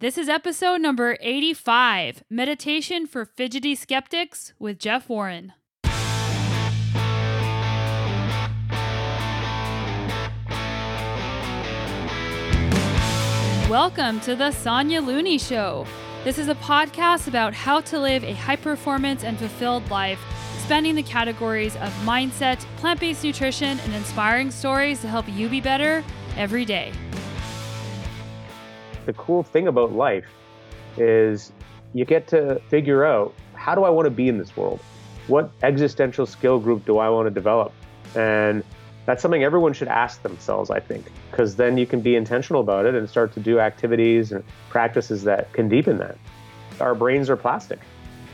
This is episode number 85 Meditation for Fidgety Skeptics with Jeff Warren. Welcome to the Sonya Looney Show. This is a podcast about how to live a high performance and fulfilled life, spanning the categories of mindset, plant based nutrition, and inspiring stories to help you be better every day the cool thing about life is you get to figure out how do I want to be in this world? What existential skill group do I want to develop? And that's something everyone should ask themselves, I think, because then you can be intentional about it and start to do activities and practices that can deepen that. Our brains are plastic.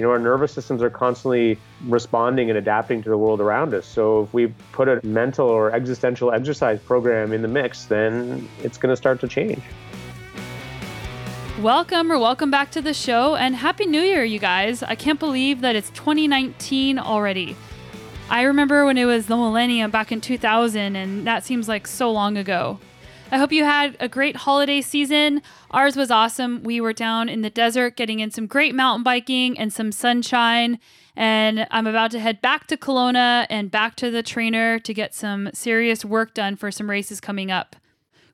You know, our nervous systems are constantly responding and adapting to the world around us. So if we put a mental or existential exercise program in the mix, then it's going to start to change. Welcome or welcome back to the show and Happy New Year, you guys. I can't believe that it's 2019 already. I remember when it was the millennium back in 2000, and that seems like so long ago. I hope you had a great holiday season. Ours was awesome. We were down in the desert getting in some great mountain biking and some sunshine. And I'm about to head back to Kelowna and back to the trainer to get some serious work done for some races coming up.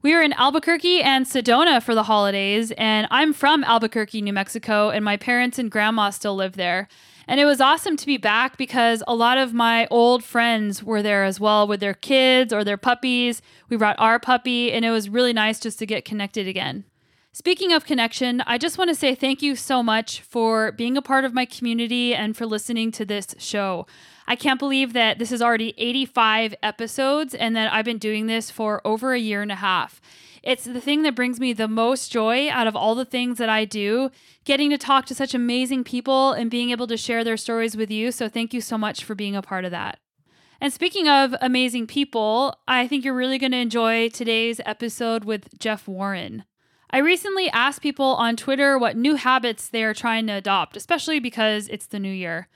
We were in Albuquerque and Sedona for the holidays, and I'm from Albuquerque, New Mexico, and my parents and grandma still live there. And it was awesome to be back because a lot of my old friends were there as well with their kids or their puppies. We brought our puppy, and it was really nice just to get connected again. Speaking of connection, I just want to say thank you so much for being a part of my community and for listening to this show. I can't believe that this is already 85 episodes and that I've been doing this for over a year and a half. It's the thing that brings me the most joy out of all the things that I do, getting to talk to such amazing people and being able to share their stories with you. So, thank you so much for being a part of that. And speaking of amazing people, I think you're really going to enjoy today's episode with Jeff Warren. I recently asked people on Twitter what new habits they are trying to adopt, especially because it's the new year.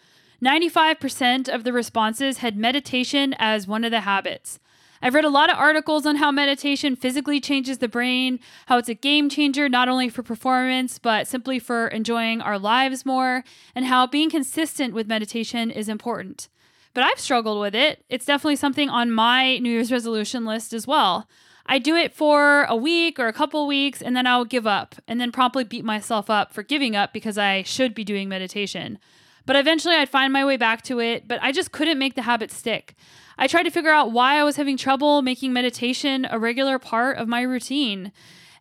95% of the responses had meditation as one of the habits. I've read a lot of articles on how meditation physically changes the brain, how it's a game changer not only for performance, but simply for enjoying our lives more, and how being consistent with meditation is important. But I've struggled with it. It's definitely something on my New Year's resolution list as well. I do it for a week or a couple weeks and then I'll give up and then promptly beat myself up for giving up because I should be doing meditation. But eventually I'd find my way back to it, but I just couldn't make the habit stick. I tried to figure out why I was having trouble making meditation a regular part of my routine.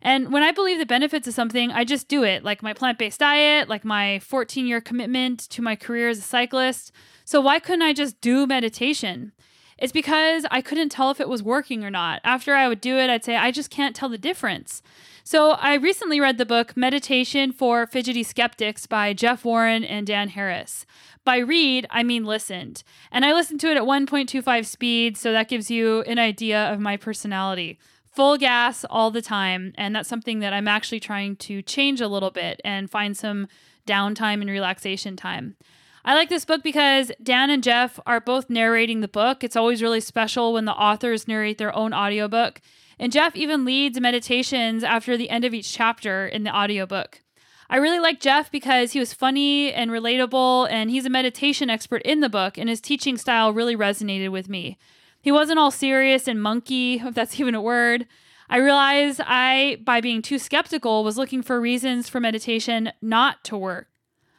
And when I believe the benefits of something, I just do it, like my plant based diet, like my 14 year commitment to my career as a cyclist. So why couldn't I just do meditation? It's because I couldn't tell if it was working or not. After I would do it, I'd say, I just can't tell the difference. So I recently read the book Meditation for Fidgety Skeptics by Jeff Warren and Dan Harris. By read, I mean listened. And I listened to it at 1.25 speed, so that gives you an idea of my personality. Full gas all the time. And that's something that I'm actually trying to change a little bit and find some downtime and relaxation time. I like this book because Dan and Jeff are both narrating the book. It's always really special when the authors narrate their own audiobook. And Jeff even leads meditations after the end of each chapter in the audiobook. I really like Jeff because he was funny and relatable, and he's a meditation expert in the book, and his teaching style really resonated with me. He wasn't all serious and monkey, if that's even a word. I realized I, by being too skeptical, was looking for reasons for meditation not to work.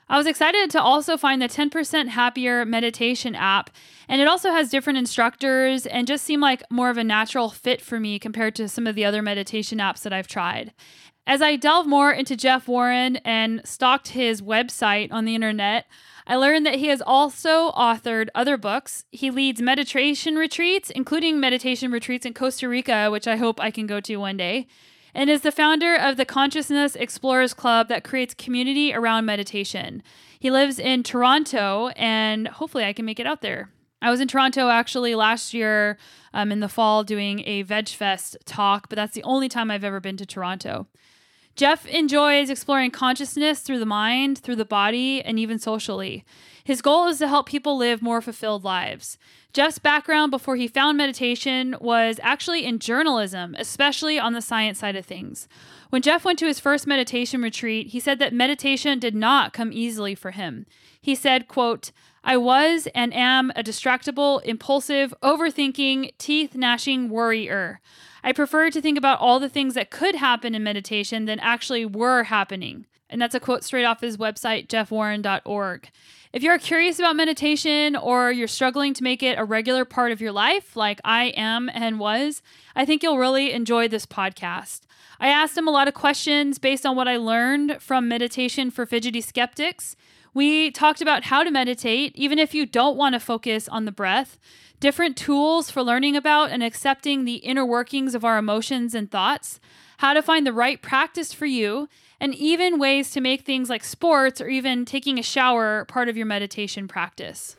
I was excited to also find the 10% Happier meditation app, and it also has different instructors and just seemed like more of a natural fit for me compared to some of the other meditation apps that I've tried. As I delve more into Jeff Warren and stalked his website on the internet, I learned that he has also authored other books. He leads meditation retreats, including meditation retreats in Costa Rica, which I hope I can go to one day and is the founder of the Consciousness Explorers Club that creates community around meditation. He lives in Toronto, and hopefully, I can make it out there. I was in Toronto actually last year um, in the fall doing a Veg Fest talk, but that's the only time I've ever been to Toronto. Jeff enjoys exploring consciousness through the mind, through the body, and even socially. His goal is to help people live more fulfilled lives. Jeff's background before he found meditation was actually in journalism, especially on the science side of things. When Jeff went to his first meditation retreat, he said that meditation did not come easily for him. He said, quote, I was and am a distractible, impulsive, overthinking, teeth gnashing worrier. I prefer to think about all the things that could happen in meditation than actually were happening. And that's a quote straight off his website, jeffwarren.org. If you're curious about meditation or you're struggling to make it a regular part of your life, like I am and was, I think you'll really enjoy this podcast. I asked him a lot of questions based on what I learned from Meditation for Fidgety Skeptics. We talked about how to meditate, even if you don't want to focus on the breath, different tools for learning about and accepting the inner workings of our emotions and thoughts, how to find the right practice for you, and even ways to make things like sports or even taking a shower part of your meditation practice.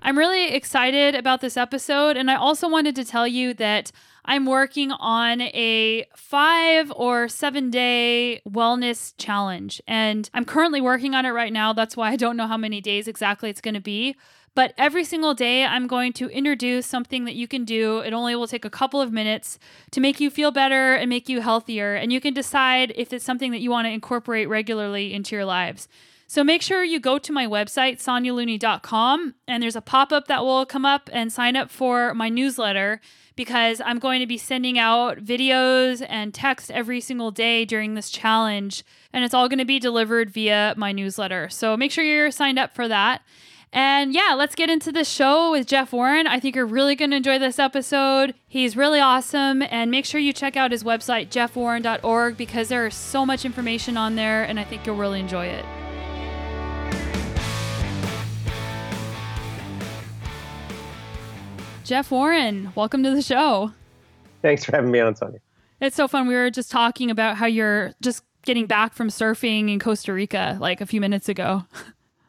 I'm really excited about this episode, and I also wanted to tell you that I'm working on a five or seven day wellness challenge, and I'm currently working on it right now. That's why I don't know how many days exactly it's going to be. But every single day, I'm going to introduce something that you can do. It only will take a couple of minutes to make you feel better and make you healthier. And you can decide if it's something that you want to incorporate regularly into your lives. So make sure you go to my website, sonyalooney.com, and there's a pop up that will come up and sign up for my newsletter because I'm going to be sending out videos and text every single day during this challenge. And it's all going to be delivered via my newsletter. So make sure you're signed up for that. And yeah, let's get into the show with Jeff Warren. I think you're really going to enjoy this episode. He's really awesome. And make sure you check out his website, jeffwarren.org, because there is so much information on there, and I think you'll really enjoy it. Jeff Warren, welcome to the show. Thanks for having me on, Sonya. It's so fun. We were just talking about how you're just getting back from surfing in Costa Rica like a few minutes ago.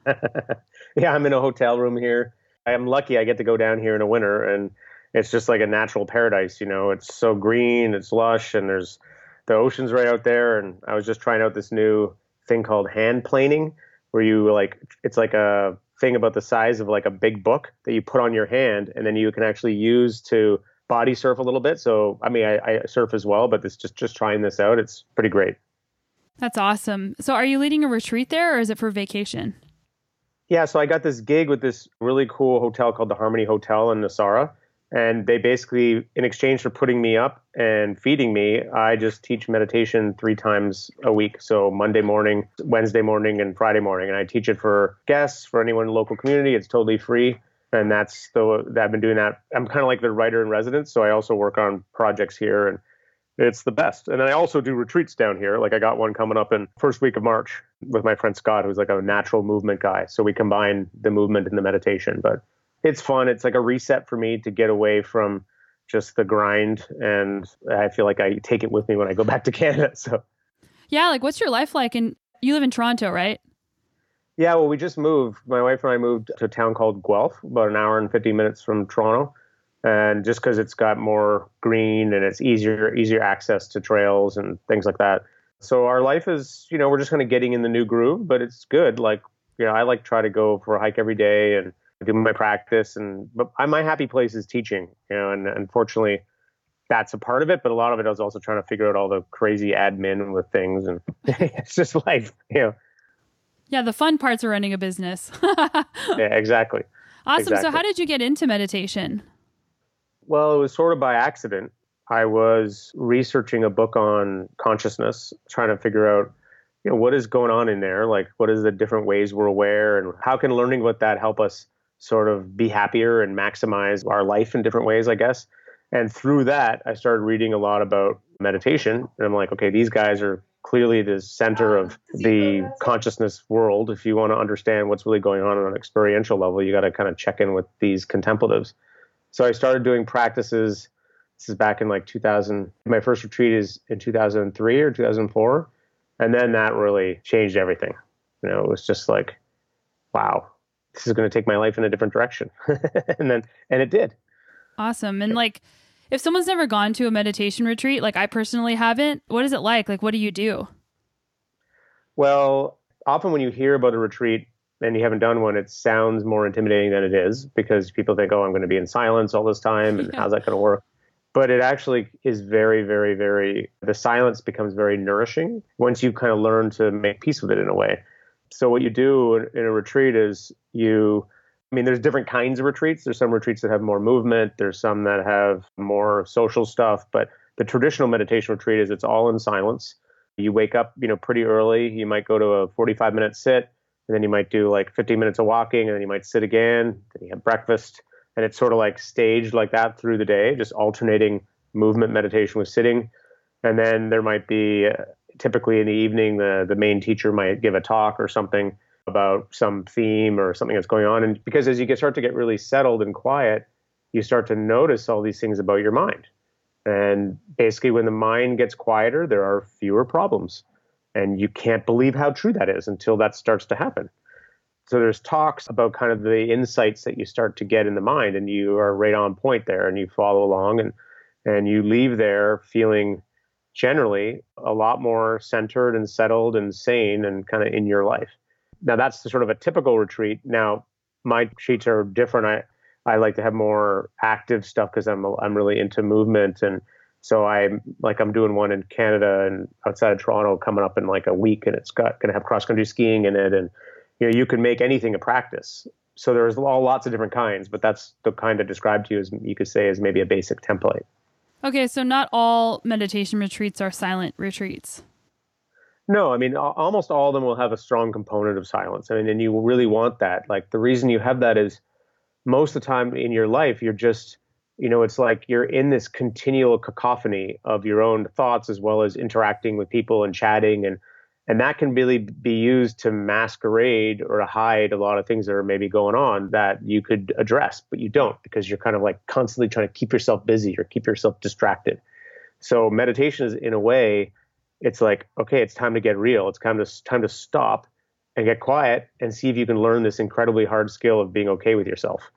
yeah, I'm in a hotel room here. I am lucky I get to go down here in the winter and it's just like a natural paradise, you know. It's so green, it's lush and there's the ocean's right out there and I was just trying out this new thing called hand planing where you like it's like a thing about the size of like a big book that you put on your hand and then you can actually use to body surf a little bit. So I mean I, I surf as well, but this just just trying this out, it's pretty great. That's awesome. So are you leading a retreat there or is it for vacation? Yeah, so I got this gig with this really cool hotel called the Harmony Hotel in Nosara. And they basically, in exchange for putting me up and feeding me, I just teach meditation three times a week. So Monday morning, Wednesday morning, and Friday morning. And I teach it for guests, for anyone in the local community. It's totally free. And that's the, that I've been doing that. I'm kind of like the writer in residence. So I also work on projects here. And it's the best. And then I also do retreats down here. Like I got one coming up in first week of March with my friend Scott, who's like a natural movement guy. So we combine the movement and the meditation. But it's fun. It's like a reset for me to get away from just the grind. And I feel like I take it with me when I go back to Canada. So yeah, like what's your life like? And you live in Toronto, right? Yeah, well, we just moved. My wife and I moved to a town called Guelph, about an hour and 50 minutes from Toronto and just because it's got more green and it's easier easier access to trails and things like that. So our life is you know we're just kind of getting in the new groove but it's good. Like you know i like try to go for a hike every day and do my practice and but my happy place is teaching you know and unfortunately that's a part of it but a lot of it is also trying to figure out all the crazy admin with things and it's just life you know. Yeah the fun parts are running a business. Yeah exactly. Awesome. Exactly. so how did you get into meditation well, it was sort of by accident. I was researching a book on consciousness, trying to figure out, you know, what is going on in there, like what is the different ways we're aware, and how can learning about that help us sort of be happier and maximize our life in different ways, I guess. And through that, I started reading a lot about meditation, and I'm like, okay, these guys are clearly the center ah, of the consciousness world. If you want to understand what's really going on on an experiential level, you got to kind of check in with these contemplatives. So I started doing practices. This is back in like 2000. My first retreat is in 2003 or 2004. And then that really changed everything. You know, it was just like, wow, this is going to take my life in a different direction. and then, and it did. Awesome. And like, if someone's never gone to a meditation retreat, like I personally haven't, what is it like? Like, what do you do? Well, often when you hear about a retreat, and you haven't done one, it sounds more intimidating than it is because people think, oh, I'm going to be in silence all this time, and how's that going to work? but it actually is very, very, very, the silence becomes very nourishing once you kind of learn to make peace with it in a way. So, what you do in a retreat is you, I mean, there's different kinds of retreats. There's some retreats that have more movement, there's some that have more social stuff, but the traditional meditation retreat is it's all in silence. You wake up, you know, pretty early. You might go to a 45 minute sit, and then you might do like 15 minutes of walking, and then you might sit again. Then you have breakfast, and it's sort of like staged like that through the day, just alternating movement meditation with sitting. And then there might be uh, typically in the evening the the main teacher might give a talk or something about some theme or something that's going on. And because as you get start to get really settled and quiet, you start to notice all these things about your mind. And basically, when the mind gets quieter, there are fewer problems. And you can't believe how true that is until that starts to happen. So there's talks about kind of the insights that you start to get in the mind, and you are right on point there, and you follow along, and and you leave there feeling generally a lot more centered and settled and sane and kind of in your life. Now that's the sort of a typical retreat. Now my sheets are different. I I like to have more active stuff because I'm I'm really into movement and so I'm like I'm doing one in Canada and outside of Toronto coming up in like a week and it's got going to have cross country skiing in it and you know you can make anything a practice. So there's all lots of different kinds, but that's the kind I described to you as you could say is maybe a basic template. Okay, so not all meditation retreats are silent retreats. No, I mean almost all of them will have a strong component of silence. I mean, and you really want that. Like the reason you have that is most of the time in your life you're just you know it's like you're in this continual cacophony of your own thoughts as well as interacting with people and chatting and and that can really be used to masquerade or to hide a lot of things that are maybe going on that you could address but you don't because you're kind of like constantly trying to keep yourself busy or keep yourself distracted. So meditation is in a way it's like okay it's time to get real. It's time to time to stop and get quiet and see if you can learn this incredibly hard skill of being okay with yourself,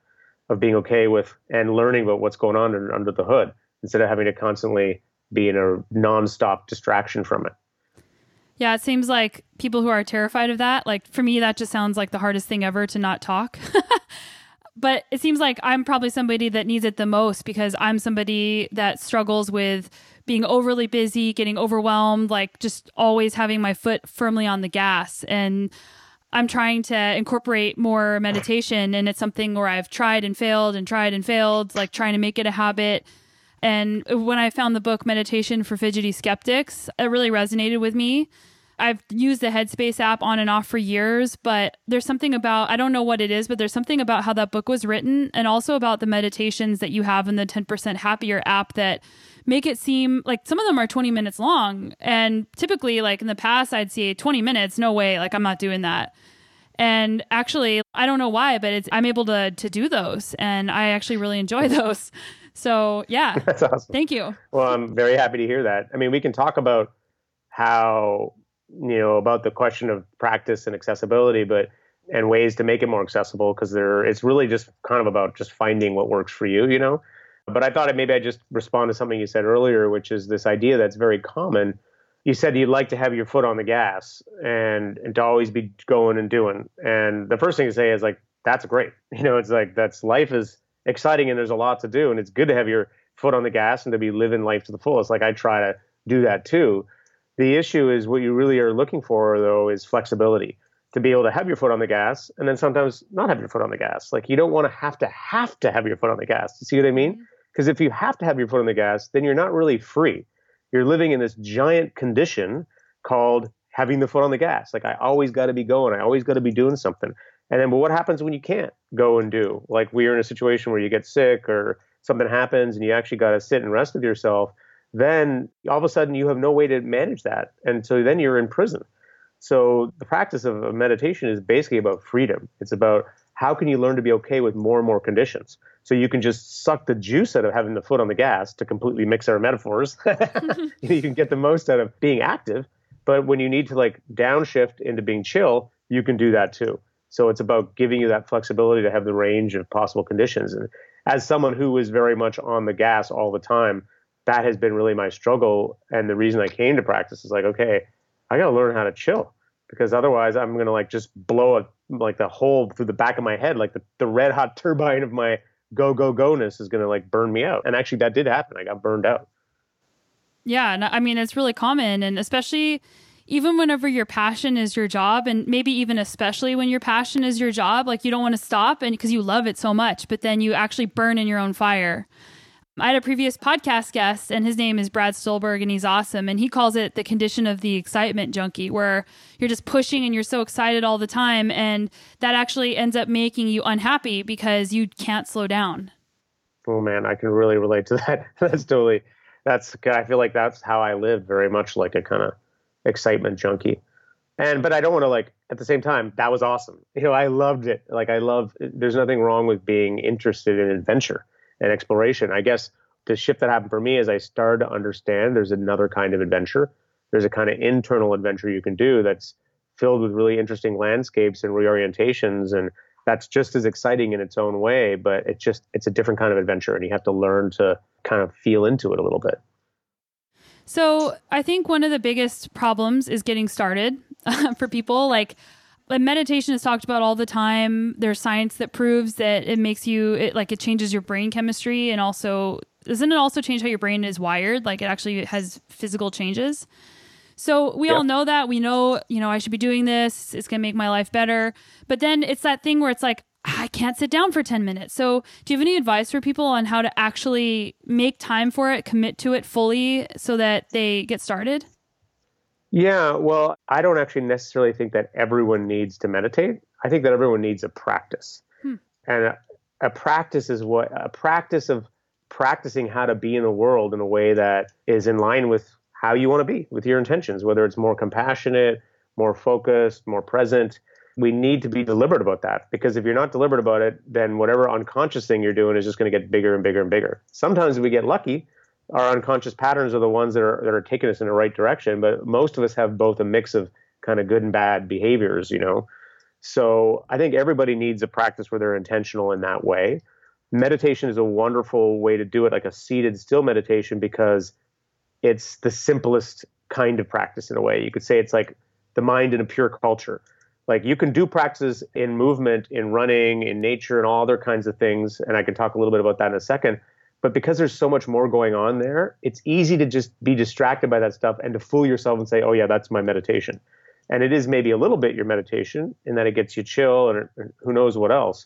of being okay with and learning about what's going on under the hood instead of having to constantly be in a nonstop distraction from it. Yeah, it seems like people who are terrified of that, like for me, that just sounds like the hardest thing ever to not talk. but it seems like I'm probably somebody that needs it the most because I'm somebody that struggles with being overly busy, getting overwhelmed, like just always having my foot firmly on the gas. And I'm trying to incorporate more meditation. And it's something where I've tried and failed and tried and failed, like trying to make it a habit. And when I found the book Meditation for Fidgety Skeptics, it really resonated with me I've used the Headspace app on and off for years, but there's something about, I don't know what it is, but there's something about how that book was written and also about the meditations that you have in the 10% Happier app that make it seem like some of them are 20 minutes long. And typically, like in the past, I'd see 20 minutes, no way, like I'm not doing that. And actually, I don't know why, but it's, I'm able to, to do those and I actually really enjoy those. So, yeah. That's awesome. Thank you. Well, I'm very happy to hear that. I mean, we can talk about how you know about the question of practice and accessibility but and ways to make it more accessible because there it's really just kind of about just finding what works for you you know but i thought maybe i just respond to something you said earlier which is this idea that's very common. You said you'd like to have your foot on the gas and, and to always be going and doing. And the first thing to say is like that's great. You know it's like that's life is exciting and there's a lot to do and it's good to have your foot on the gas and to be living life to the fullest. Like i try to do that too. The issue is what you really are looking for, though, is flexibility. To be able to have your foot on the gas and then sometimes not have your foot on the gas. Like you don't want to have to have to have your foot on the gas. You see what I mean? Mm-hmm. Because if you have to have your foot on the gas, then you're not really free. You're living in this giant condition called having the foot on the gas. Like I always got to be going. I always got to be doing something. And then, but what happens when you can't go and do? Like we're in a situation where you get sick or something happens and you actually got to sit and rest with yourself then all of a sudden you have no way to manage that. And so then you're in prison. So the practice of meditation is basically about freedom. It's about how can you learn to be okay with more and more conditions. So you can just suck the juice out of having the foot on the gas to completely mix our metaphors. you can get the most out of being active, but when you need to like downshift into being chill, you can do that too. So it's about giving you that flexibility to have the range of possible conditions. And as someone who is very much on the gas all the time, that has been really my struggle. And the reason I came to practice is like, okay, I got to learn how to chill because otherwise I'm going to like just blow a, like the hole through the back of my head, like the, the red hot turbine of my go go go ness is going to like burn me out. And actually, that did happen. I got burned out. Yeah, and I mean it's really common, and especially even whenever your passion is your job, and maybe even especially when your passion is your job, like you don't want to stop, and because you love it so much, but then you actually burn in your own fire. I had a previous podcast guest, and his name is Brad Stulberg, and he's awesome. And he calls it the condition of the excitement junkie, where you're just pushing and you're so excited all the time. And that actually ends up making you unhappy because you can't slow down. Oh, man, I can really relate to that. that's totally, that's, I feel like that's how I live very much like a kind of excitement junkie. And, but I don't want to like, at the same time, that was awesome. You know, I loved it. Like, I love, there's nothing wrong with being interested in adventure and exploration. I guess the shift that happened for me is I started to understand there's another kind of adventure. There's a kind of internal adventure you can do that's filled with really interesting landscapes and reorientations and that's just as exciting in its own way, but it's just it's a different kind of adventure and you have to learn to kind of feel into it a little bit. So, I think one of the biggest problems is getting started for people like meditation is talked about all the time. There's science that proves that it makes you it like it changes your brain chemistry and also doesn't it also change how your brain is wired? Like it actually has physical changes. So we all know that. We know, you know, I should be doing this. It's going to make my life better. But then it's that thing where it's like ah, I can't sit down for 10 minutes. So, do you have any advice for people on how to actually make time for it, commit to it fully so that they get started? Yeah, well, I don't actually necessarily think that everyone needs to meditate. I think that everyone needs a practice. Hmm. And a, a practice is what a practice of practicing how to be in the world in a way that is in line with how you want to be, with your intentions, whether it's more compassionate, more focused, more present. We need to be deliberate about that because if you're not deliberate about it, then whatever unconscious thing you're doing is just going to get bigger and bigger and bigger. Sometimes we get lucky our unconscious patterns are the ones that are that are taking us in the right direction. But most of us have both a mix of kind of good and bad behaviors, you know. So I think everybody needs a practice where they're intentional in that way. Meditation is a wonderful way to do it, like a seated still meditation, because it's the simplest kind of practice in a way. You could say it's like the mind in a pure culture. Like you can do practices in movement, in running, in nature, and all other kinds of things. And I can talk a little bit about that in a second. But because there's so much more going on there, it's easy to just be distracted by that stuff and to fool yourself and say, oh, yeah, that's my meditation. And it is maybe a little bit your meditation in that it gets you chill and who knows what else.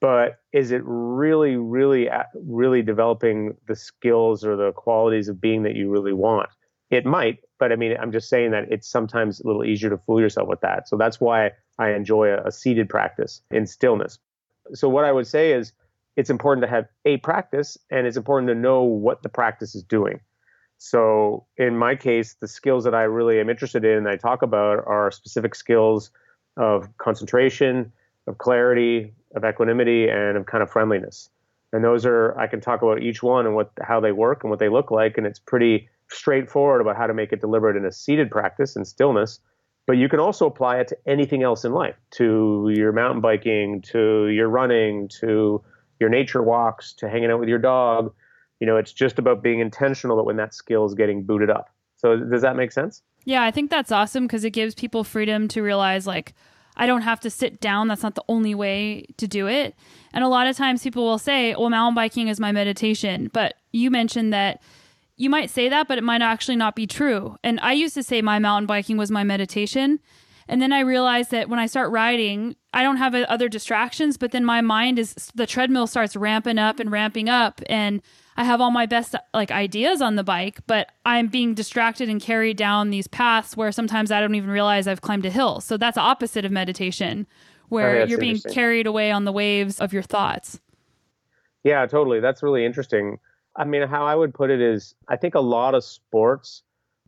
But is it really, really, uh, really developing the skills or the qualities of being that you really want? It might, but I mean, I'm just saying that it's sometimes a little easier to fool yourself with that. So that's why I enjoy a, a seated practice in stillness. So what I would say is, it's important to have a practice and it's important to know what the practice is doing. So, in my case, the skills that I really am interested in and I talk about are specific skills of concentration, of clarity, of equanimity, and of kind of friendliness. And those are I can talk about each one and what how they work and what they look like, and it's pretty straightforward about how to make it deliberate in a seated practice and stillness. But you can also apply it to anything else in life, to your mountain biking, to your running, to your nature walks to hanging out with your dog. You know, it's just about being intentional that when that skill is getting booted up. So does that make sense? Yeah, I think that's awesome because it gives people freedom to realize like I don't have to sit down. That's not the only way to do it. And a lot of times people will say, well, mountain biking is my meditation. But you mentioned that you might say that, but it might actually not be true. And I used to say my mountain biking was my meditation. And then I realized that when I start riding, I don't have uh, other distractions, but then my mind is the treadmill starts ramping up and ramping up and I have all my best like ideas on the bike, but I'm being distracted and carried down these paths where sometimes I don't even realize I've climbed a hill. So that's opposite of meditation where oh, you're being carried away on the waves of your thoughts. Yeah, totally. That's really interesting. I mean, how I would put it is I think a lot of sports,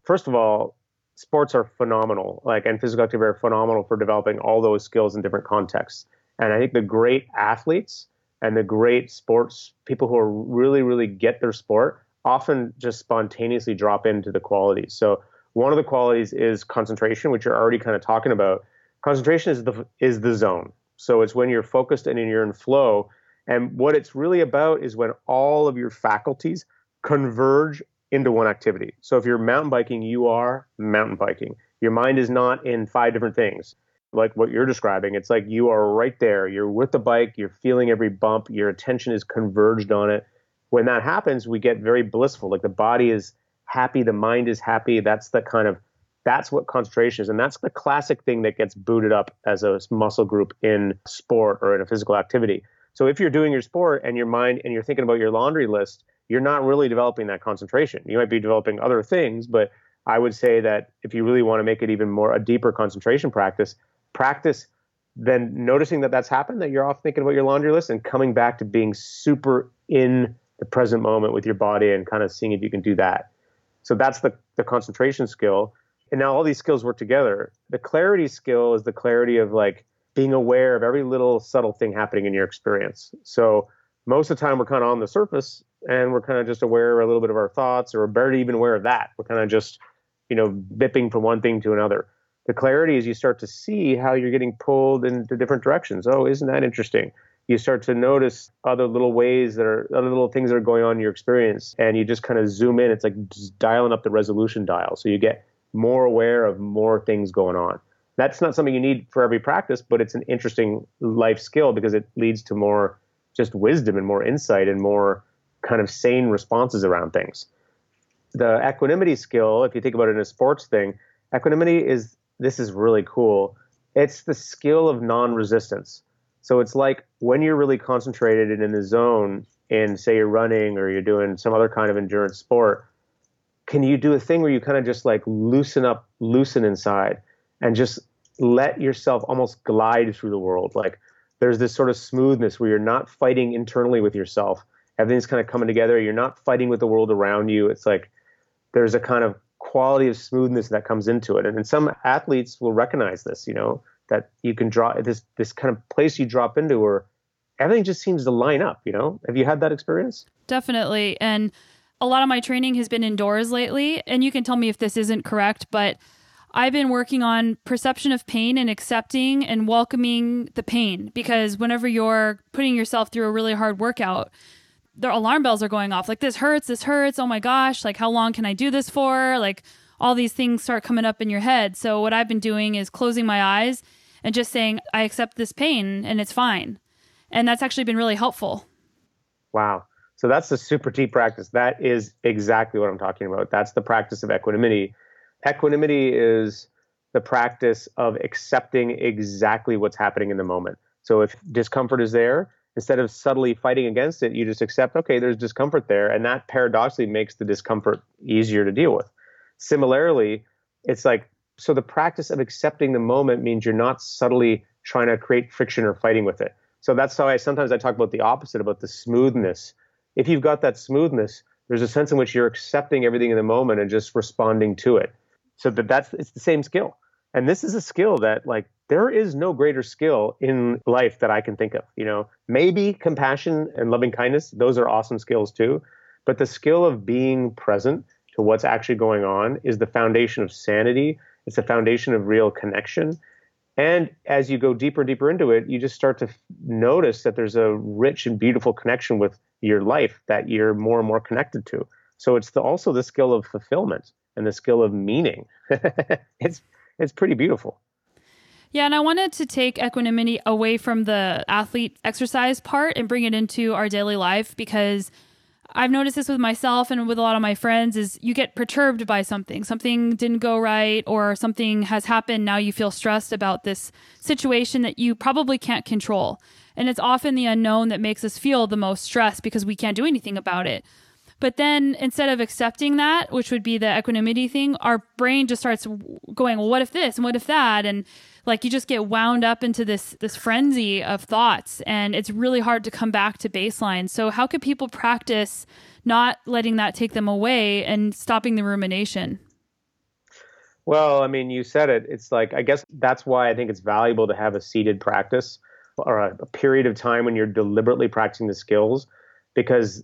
first of all, sports are phenomenal, like and physical activity are phenomenal for developing all those skills in different contexts. And I think the great athletes and the great sports people who are really, really get their sport often just spontaneously drop into the qualities. So one of the qualities is concentration, which you're already kind of talking about. Concentration is the is the zone. So it's when you're focused and you're in flow. And what it's really about is when all of your faculties converge into one activity. So if you're mountain biking, you are mountain biking. Your mind is not in five different things. like what you're describing. It's like you are right there. You're with the bike, you're feeling every bump, your attention is converged on it. When that happens, we get very blissful. Like the body is happy, the mind is happy. That's the kind of that's what concentration is. And that's the classic thing that gets booted up as a muscle group in sport or in a physical activity. So if you're doing your sport and your mind and you're thinking about your laundry list, you're not really developing that concentration. You might be developing other things, but I would say that if you really want to make it even more a deeper concentration practice, practice then noticing that that's happened, that you're off thinking about your laundry list and coming back to being super in the present moment with your body and kind of seeing if you can do that. So that's the, the concentration skill. And now all these skills work together. The clarity skill is the clarity of like being aware of every little subtle thing happening in your experience. So most of the time we're kind of on the surface and we're kind of just aware a little bit of our thoughts or barely even aware of that. We're kind of just, you know, bipping from one thing to another. The clarity is you start to see how you're getting pulled into different directions. Oh, isn't that interesting? You start to notice other little ways that are other little things that are going on in your experience, and you just kind of zoom in. It's like just dialing up the resolution dial, so you get more aware of more things going on. That's not something you need for every practice, but it's an interesting life skill because it leads to more just wisdom and more insight and more kind of sane responses around things. The equanimity skill, if you think about it in a sports thing, equanimity is this is really cool. It's the skill of non resistance. So it's like when you're really concentrated and in the zone, and say you're running or you're doing some other kind of endurance sport, can you do a thing where you kind of just like loosen up, loosen inside, and just let yourself almost glide through the world? Like there's this sort of smoothness where you're not fighting internally with yourself. Everything's kind of coming together. You're not fighting with the world around you. It's like there's a kind of quality of smoothness that comes into it. And, and some athletes will recognize this, you know, that you can draw this this kind of place you drop into where everything just seems to line up, you know? Have you had that experience? Definitely. And a lot of my training has been indoors lately, and you can tell me if this isn't correct, but I've been working on perception of pain and accepting and welcoming the pain because whenever you're putting yourself through a really hard workout, the alarm bells are going off like this hurts, this hurts, oh my gosh, like how long can I do this for? Like all these things start coming up in your head. So what I've been doing is closing my eyes and just saying I accept this pain and it's fine. And that's actually been really helpful. Wow. So that's the super deep practice. That is exactly what I'm talking about. That's the practice of equanimity Equanimity is the practice of accepting exactly what's happening in the moment. So if discomfort is there, instead of subtly fighting against it, you just accept, okay, there's discomfort there. And that paradoxically makes the discomfort easier to deal with. Similarly, it's like, so the practice of accepting the moment means you're not subtly trying to create friction or fighting with it. So that's how I sometimes I talk about the opposite, about the smoothness. If you've got that smoothness, there's a sense in which you're accepting everything in the moment and just responding to it so that that's it's the same skill. And this is a skill that like there is no greater skill in life that i can think of you know? Maybe compassion and loving kindness those are awesome skills too. But the skill of being present to what's actually going on is the foundation of sanity. It's the foundation of real connection. And as you go deeper and deeper into it you just start to notice that there's a rich and beautiful connection with your life that you're more and more connected to. So it's the, also the skill of fulfillment and the skill of meaning. it's it's pretty beautiful. Yeah, and I wanted to take equanimity away from the athlete exercise part and bring it into our daily life because I've noticed this with myself and with a lot of my friends is you get perturbed by something. Something didn't go right or something has happened. Now you feel stressed about this situation that you probably can't control. And it's often the unknown that makes us feel the most stressed because we can't do anything about it. But then instead of accepting that, which would be the equanimity thing, our brain just starts going, well, what if this and what if that? And like you just get wound up into this this frenzy of thoughts and it's really hard to come back to baseline. So how could people practice not letting that take them away and stopping the rumination? Well, I mean, you said it. It's like I guess that's why I think it's valuable to have a seated practice or a, a period of time when you're deliberately practicing the skills because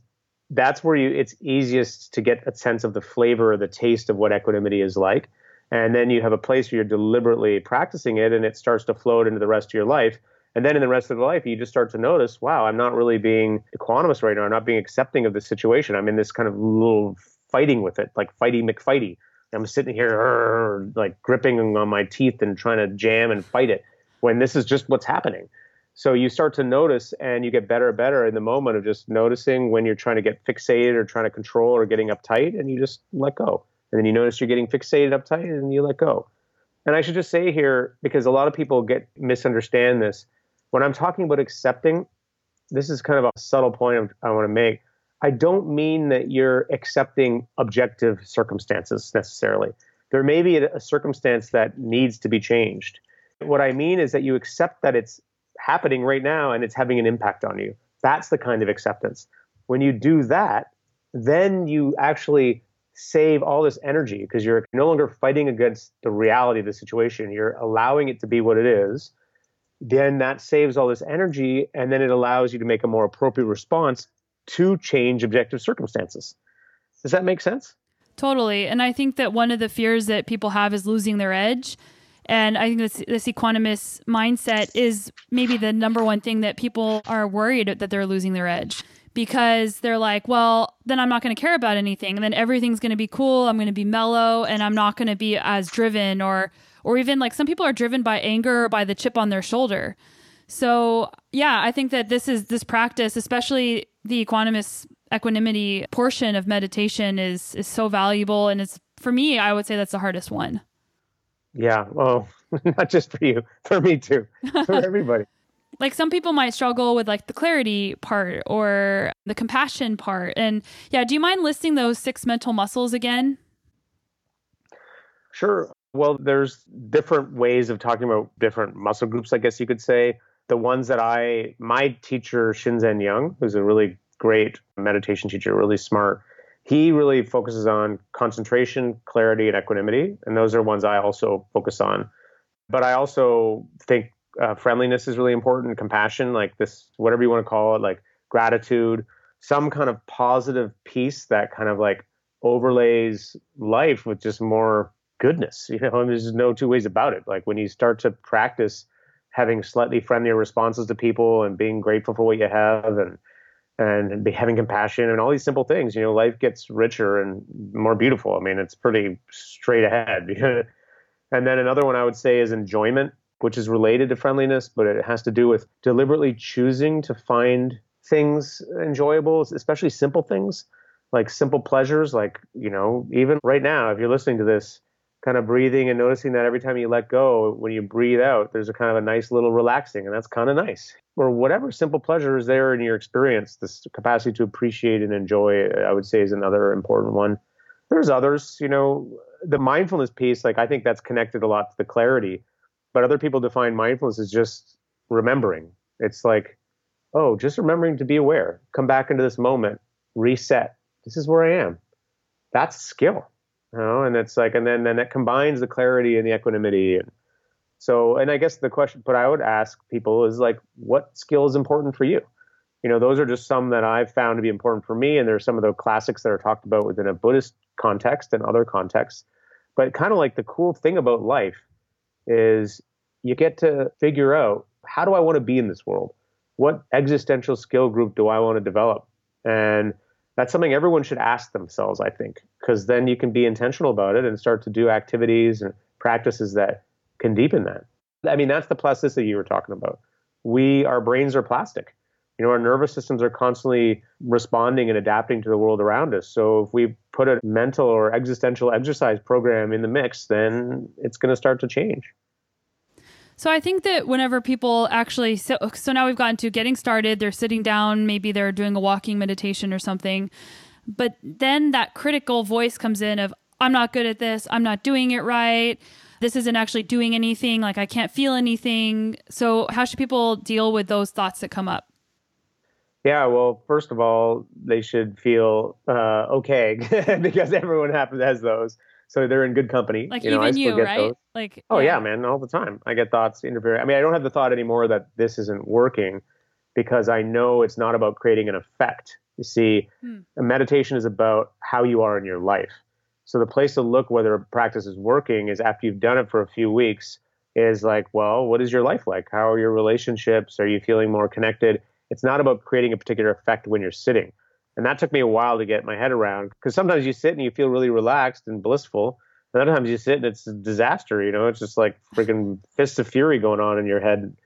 that's where you it's easiest to get a sense of the flavor or the taste of what equanimity is like. And then you have a place where you're deliberately practicing it and it starts to float into the rest of your life. And then in the rest of the life you just start to notice wow i'm not really being equanimous right now. I'm not being accepting of the situation. I'm in this kind of little fighting with it like fighty mcfighty. I'm sitting here like gripping on my teeth and trying to jam and fight it when this is just what's happening. So you start to notice and you get better and better in the moment of just noticing when you're trying to get fixated or trying to control or getting uptight and you just let go. And then you notice you're getting fixated uptight and you let go. And I should just say here, because a lot of people get misunderstand this, when I'm talking about accepting, this is kind of a subtle point I want to make. I don't mean that you're accepting objective circumstances necessarily. There may be a, circumstance that needs to be changed. What I mean is that you accept that it's happening right now and it's having an impact on you. That's the kind of acceptance. When you do that, then you actually save all this energy because you're no longer fighting against the reality of the situation. You're allowing it to be what it is. Then that saves all this energy and then it allows you to make a more appropriate response to change objective circumstances. Does that make sense? Totally. And I think that one of the fears that people have is losing their edge. And I think this, this equanimous mindset is maybe the number one thing that people are worried that they're losing their edge because they're like, well, then I'm not going to care about anything. And then everything's going to be cool. I'm going to be mellow and I'm not going to be as driven or, or even like some people are driven by anger or by the chip on their shoulder. So, yeah, I think that this is this practice, especially the equanimous equanimity portion of meditation is is so valuable and it's for me, I would say that's the hardest one. Yeah, well, not just for you, for me too, for everybody. like some people might struggle with like the clarity part or the compassion part. And yeah, do you mind listing those six mental muscles again? Sure. Well, there's different ways of talking about different muscle groups, I guess you could say. The ones that I, my teacher, Shinzen Young, who's a really great meditation teacher, really smart, he really focuses on concentration, clarity, and equanimity. And those are ones I also focus on. But I also think uh, friendliness is really important, compassion, like this, whatever you want to call it, like gratitude, some kind of positive piece that kind of like overlays life with just more goodness. You know, and there's no two ways about it. Like when you start to practice having slightly friendlier responses to people and being grateful for what you have and and be having compassion and all these simple things, you know, life gets richer and more beautiful. I mean, it's pretty straight ahead. and then another one I would say is enjoyment, which is related to friendliness, but it has to do with deliberately choosing to find things enjoyable, especially simple things like simple pleasures. Like, you know, even right now, if you're listening to this, kind of breathing and noticing that every time you let go, when you breathe out, there's a kind of a nice little relaxing, and that's kind of nice. Or whatever simple pleasure is there in your experience, this capacity to appreciate and enjoy, I would say, is another important one. There's others, you know, the mindfulness piece, like I think that's connected a lot to the clarity, but other people define mindfulness as just remembering. It's like, oh, just remembering to be aware, come back into this moment, reset. This is where I am. That's skill you know, and it's like, and then then it combines the clarity and the equanimity. And so, and I guess the question, but I would ask people is like, what skill is important for you? You know, those are just some that I've found to be important for me, and there's some of the classics that are talked about within a Buddhist context and other contexts. But kind of like the cool thing about life is you get to figure out how do I want to be in this world? What existential skill group do I want to develop? And that's something everyone should ask themselves, I think, because then you can be intentional about it and start to do activities and practices that can deepen that. I mean, that's the plasticity you were talking about. We, our brains are plastic. You know, our nervous systems are constantly responding and adapting to the world around us. So if we put a mental or existential exercise program in the mix, then it's going to start to change. So I think that whenever people actually so so now we've gotten to getting started, they're sitting down, maybe they're doing a walking meditation or something. But then that critical voice comes in of I'm not good at this, I'm not doing it right. This isn't actually doing anything, like I can't feel anything. So how should people deal with those thoughts that come up? Yeah, well, first of all, they should feel uh, okay because everyone happens has those so they're in good company. Like you know, even you, right? Those. Like oh yeah. yeah, man, all the time. I get thoughts interfering. I mean, I don't have the thought anymore that this isn't working because I know it's not about creating an effect. You see, hmm. meditation is about how you are in your life. So the place to look whether a practice is working is after you've done it for a few weeks is like, well, what is your life like? How are your relationships? Are you feeling more connected? It's not about creating a particular effect when you're sitting. And that took me a while to get my head around because sometimes you sit and you feel really relaxed and blissful. And other times you sit and it's a disaster. You know, it's just like freaking fists of fury going on in your head,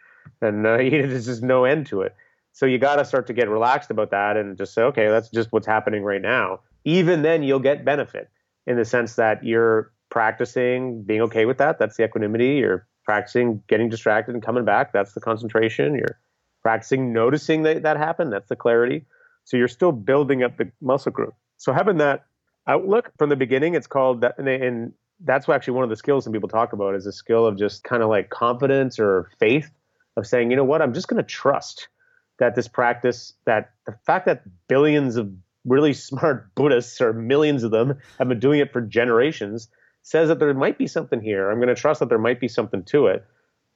and uh, there's just no end to it. So you got to start to get relaxed about that and just say, okay, that's just what's happening right now. Even then, you'll get benefit in the sense that you're practicing being okay with that. That's the equanimity. You're practicing getting distracted and coming back. That's the concentration. You're practicing noticing that that happened. That's the clarity. So you're still building up the muscle group. So having that outlook from the beginning, it's called that, and, and that's actually one of the skills some people talk about is a skill of just kind of like confidence or faith of saying, you know what, I'm just going to trust that this practice, that the fact that billions of really smart Buddhists or millions of them have been doing it for generations says that there might be something here. I'm going to trust that there might be something to it.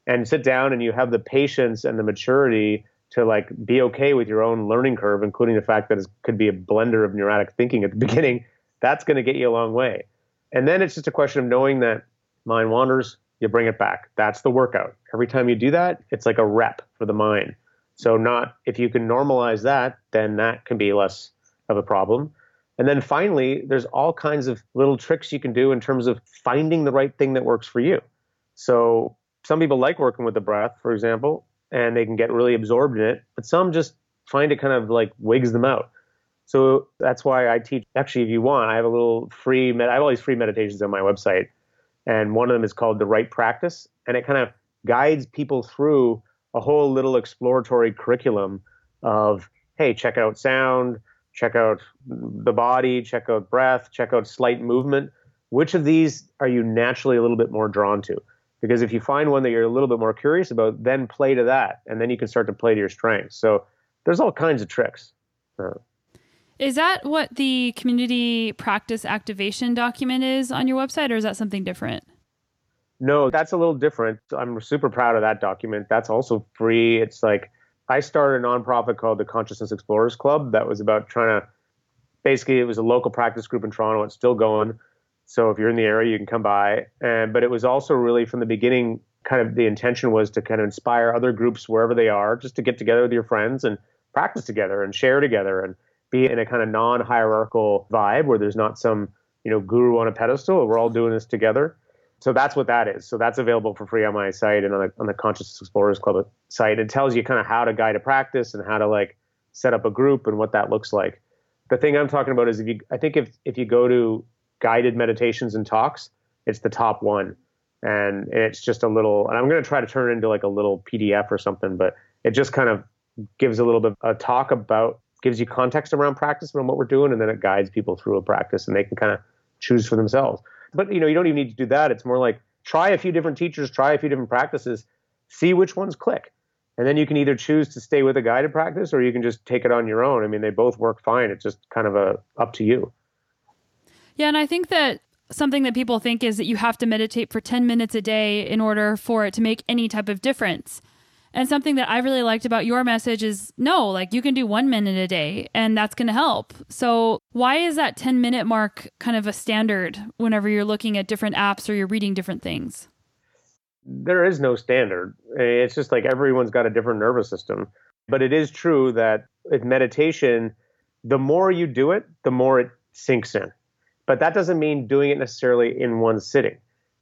And sit down and you have the patience and the maturity to like be okay with your own learning curve, including the fact that it could be a blender of neurotic thinking at the beginning. That's going to get you a long way. And then it's just a question of knowing that mind wanders, you bring it back. That's the workout. Every time you do that, it's like a rep for the mind. So not if you can normalize that, then that can be less of a problem. And then finally, there's all kinds of little tricks you can do in terms of finding the right thing that works for you. So some people like working with the breath, for example, and they can get really absorbed in it, but some just find it kind of like wigs them out. So that's why I teach. Actually, if you want, I have a little free. Med- I have all these free meditations on my website, and one of them is called the Right Practice, and it kind of guides people through a whole little exploratory curriculum of hey, check out sound, check out the body, check out breath, check out slight movement. Which of these are you naturally a little bit more drawn to? Because if you find one that you're a little bit more curious about, then play to that, and then you can start to play to your strengths. So there's all kinds of tricks. Uh, is that what the community practice activation document is on your website, or is that something different? No, that's a little different. I'm super proud of that document. That's also free. It's like I started a nonprofit called the Consciousness Explorers Club that was about trying to basically it was a local practice group in Toronto. It's still going. So if you're in the area, you can come by. And but it was also really from the beginning kind of the intention was to kind of inspire other groups wherever they are, just to get together with your friends and practice together and share together and be in a kind of non-hierarchical vibe where there's not some you know guru on a pedestal. We're all doing this together so that's what that is. So that's available for free on my site and on the, on the Consciousness Explorers Club site. It tells you kind of how to guide a practice and how to like set up a group and what that looks like. The thing I'm talking about is if you, I think if, if you go to guided meditations and talks, it's the top one. And it's just a little, and I'm going to try to turn it into like a little PDF or something, but it just kind of gives a little bit of a talk about, gives you context around practice and what we're doing, and then it guides people through a practice and they can kind of choose for themselves. But you know, you don't even need to do that. It's more like try a few different teachers, try a few different practices, see which ones click. And then you can either choose to stay with a guided practice or you can just take it on your own. I mean, they both work fine. It's just kind of a up to you. Yeah, and I think that something that people think is that you have to meditate for 10 minutes a day in order for it to make any type of difference. And something that I really liked about your message is no, like you can do one minute a day and that's going to help. So, why is that 10 minute mark kind of a standard whenever you're looking at different apps or you're reading different things? There is no standard. It's just like everyone's got a different nervous system. But it is true that with meditation, the more you do it, the more it sinks in. But that doesn't mean doing it necessarily in one sitting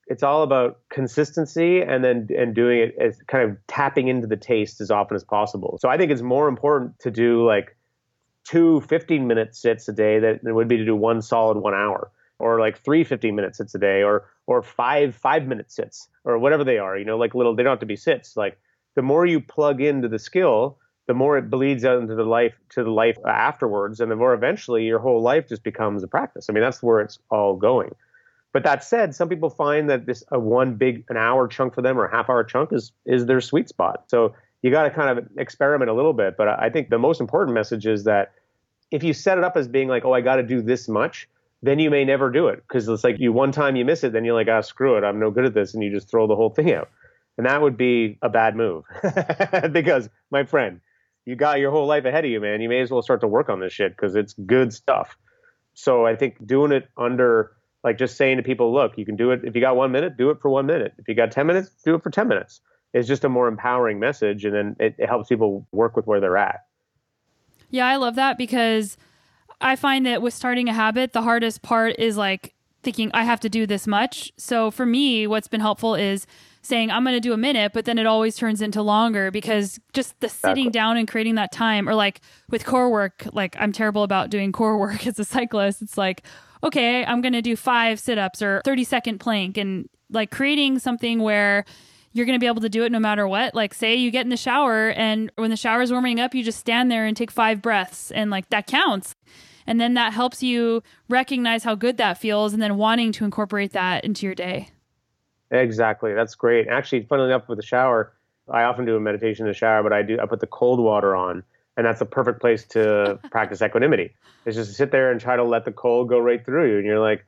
it's all about consistency and then and doing it as kind of tapping into the taste as often as possible. So I think it's more important to do like two 15 minute sits a day than it would be to do one solid one hour or like three 15 minute sits a day or or five five minute sits or whatever they are you know like little they don't have to be sits. Like the more you plug into the skill the more it bleeds out into the life to the life afterwards and the more eventually your whole life just becomes a practice. I mean that's where it's all going but that said, some people find that this a one big an hour chunk for them or a half hour chunk is is their sweet spot. So you got to kind of experiment a little bit. But I think the most important message is that if you set it up as being like, oh, I got to do this much, then you may never do it because it's like you one time you miss it, then you're like, ah, screw it, I'm no good at this, and you just throw the whole thing out. And that would be a bad move because, my friend, you got your whole life ahead of you, man. You may as well start to work on this shit because it's good stuff. So I think doing it under like just saying to people, look, you can do it. If you got one minute, do it for one minute. If you got 10 minutes, do it for 10 minutes. It's just a more empowering message. And then it, it helps people work with where they're at. Yeah, I love that because I find that with starting a habit, the hardest part is like thinking I have to do this much. So for me, what's been helpful is saying I'm going to do a minute, but then it always turns into longer because just the sitting down and creating that time, or like with core work, like I'm terrible about doing core work as a cyclist. It's like, okay, I'm going to do five sit ups or 30 second plank and like creating something where you're going to be able to do it no matter what. Like, say you get in the shower and when the shower's warming up, you just stand there and take five breaths, and like that counts. And then that helps you recognize how good that feels and then wanting to incorporate that into your day. Exactly. That's great. Actually, funnily enough, with the shower, I often do a meditation in the shower, but I do I put the cold water on, and that's a perfect place to practice equanimity. It's just to sit there and try to let the cold go right through you, and you're like,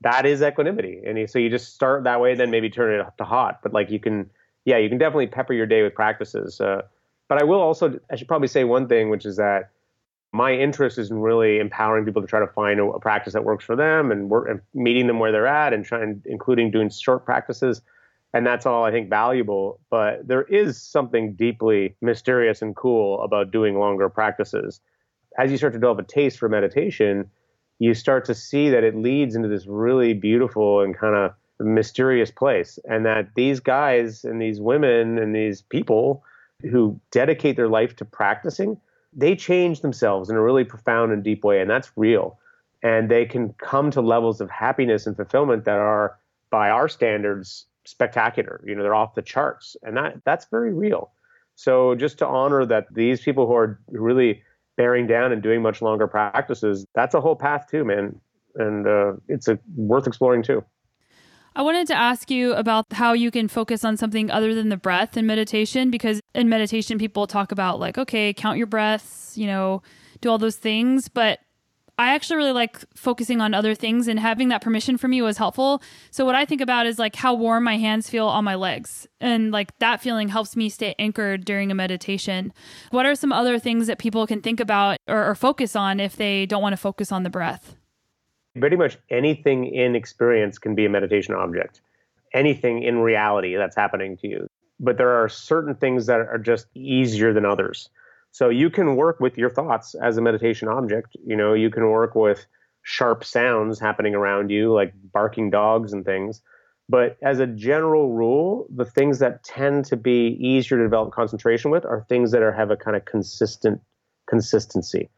that is equanimity. And so you just start that way, then maybe turn it to hot. But like you can, yeah, you can definitely pepper your day with practices. Uh, but I will also, I should probably say one thing, which is that my interest is in really empowering people to try to find a, a practice that works for them and, work, and meeting them where they're at and trying, including doing short practices. And that's all I think valuable. But there is something deeply mysterious and cool about doing longer practices. As you start to develop a taste for meditation, you start to see that it leads into this really beautiful and kind of mysterious place. And that these guys and these women and these people who dedicate their life to practicing, they change themselves in a really profound and deep way. And that's real. And they can come to levels of happiness and fulfillment that are, by our standards, spectacular. You know, they're off the charts. And that that's very real. So just to honor that these people who are really bearing down and doing much longer practices, that's a whole path too, man. And uh, it's a, worth exploring too. I wanted to ask you about how you can focus on something other than the breath in meditation, because in meditation, people talk about, like, okay, count your breaths, you know, do all those things. But I actually really like focusing on other things and having that permission from you was helpful. So what I think about is like how warm my hands feel on my legs. And like that feeling helps me stay anchored during a meditation. What are some other things that people can think about or, or focus on if they don't want to focus on the breath? Pretty much anything in experience can be a meditation object. Anything in reality that's happening to you. But there are certain things that are just easier than others. So you can work with your thoughts as a meditation object. You know, you can work with sharp sounds happening around you, like barking dogs and things. But as a general rule, the things that tend to be easier to develop concentration with are things that are have a kind of consistent consistency.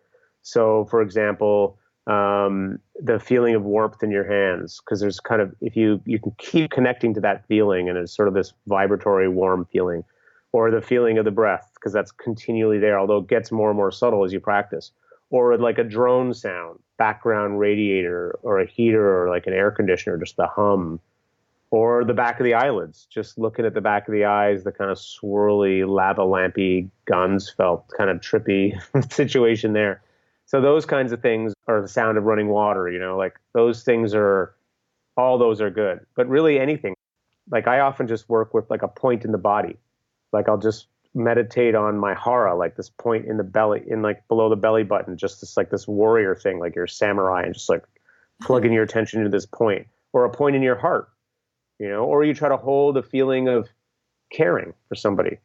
So, for example, um, the feeling of warmth in your hands, because there's kind of if you you can keep connecting to that feeling, and it's sort of this vibratory, warm feeling or the feeling of the breath because that's continually there although it gets more and more subtle as you practice. Or like a drone sound background radiator or a heater or like an air conditioner just the hum. Or the back of the eyelids just looking at the back of the eyes the kind of swirly lava lampy ganzfeld kind of trippy situation there. So those kinds of things are the sound of running water you know like those things are all those are good. But really anything like i often just work with like a point in the body like I'll just meditate on my hara, like this point in the belly, in like below the belly button, just this like this warrior thing, like you're samurai, and just like plugging your attention to this point, or a point in your heart, you know, or you try to hold a feeling of caring for somebody,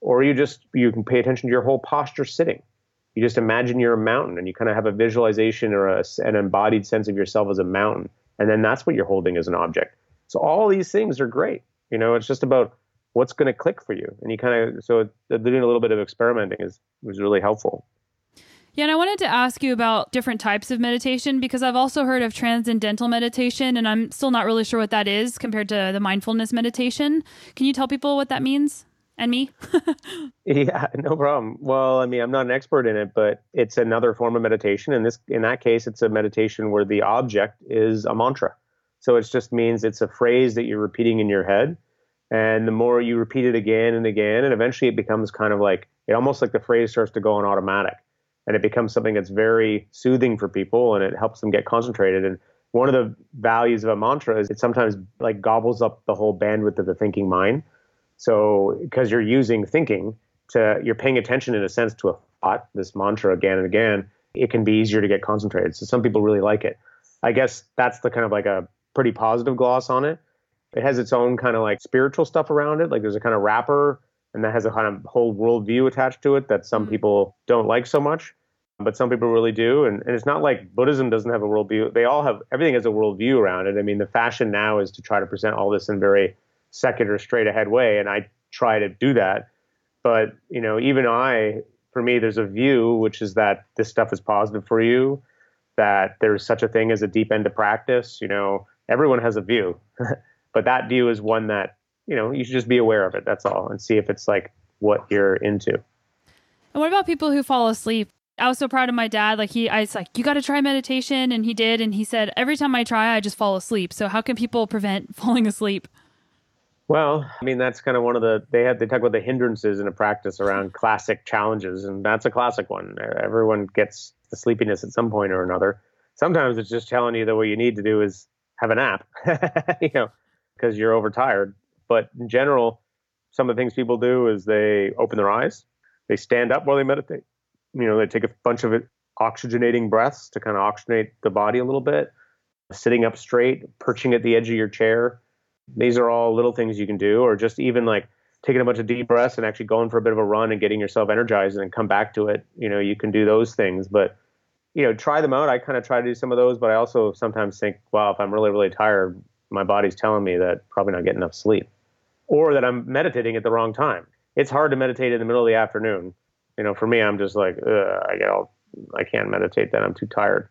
or you just you can pay attention to your whole posture sitting. You just imagine you're a mountain, and you kind of have a visualization or a, an embodied sense of yourself as a mountain, and then that's what you're holding as an object. So all these things are great. You know, it's just about what's going to click for you and you kind of so doing a little bit of experimenting is was really helpful yeah, and I wanted to ask you about different types of meditation because I've also heard of transcendental meditation, and I'm still not really sure what that is compared to the mindfulness meditation. Can you tell people what that means and me? yeah, no problem. Well, I mean, I'm not an expert in it, but it's another form of meditation. In this, in that case, it's a meditation where the object is a mantra. So it just means it's a phrase that you're repeating in your head and the more you repeat it again and again, and eventually it becomes kind of like it almost like the phrase starts to go on automatic. And it becomes something that's very soothing for people and it helps them get concentrated. And one of the values of a mantra is it sometimes like gobbles up the whole bandwidth of the thinking mind. So because you're using thinking to you're paying attention in a sense to a thought, this mantra again and again, it can be easier to get concentrated. So some people really like it. I guess that's the kind of like a pretty positive gloss on it. It has its own kind of like spiritual stuff around it. Like there's a kind of wrapper and that has a kind of whole worldview attached to it that some mm-hmm. people don't like so much. but some people really do. And, and it's not like Buddhism doesn't have a worldview. They all have, everything has a worldview around it. I mean, the fashion now is to try to present all this in very secular, straight ahead way. And I try to do that. But, you know, even I, for me, there's a view, which is that this stuff is positive for you, that there's such a thing as a deep end to practice. You know, everyone has a view, but that view is one that, you know, you should just be aware of it. That's all. And see if it's like what you're into. And what about people who fall asleep? I was so proud of my dad. Like he, I was like, you got to try meditation, and he did. And he said, every time I try, I just fall asleep. So how can people prevent falling asleep? Well, I mean, that's kind of one of the they had they talk about the hindrances in a practice around classic challenges, and that's a classic one. Everyone gets the sleepiness at some point or another. Sometimes it's just telling you that what you need to do is have a nap, you know, because you're overtired. But in general, some of the things people do is they open their eyes, they stand up while they meditate. You know, they take a bunch of oxygenating breaths to kind of oxygenate the body a little bit, sitting up straight, perching at the edge of your chair these are all little things you can do, or just even like taking a bunch of deep breaths and actually going for a bit of a run and getting yourself energized and then come back to it. You know, you can do those things, but you know, try them out. I kind of try to do some of those, but I also sometimes think, wow, if I'm really, really tired, my body's telling me that probably not getting enough sleep or that I'm meditating at the wrong time. It's hard to meditate in the middle of the afternoon. You know, for me, I'm just like, I get all, I can't meditate then. I'm too tired.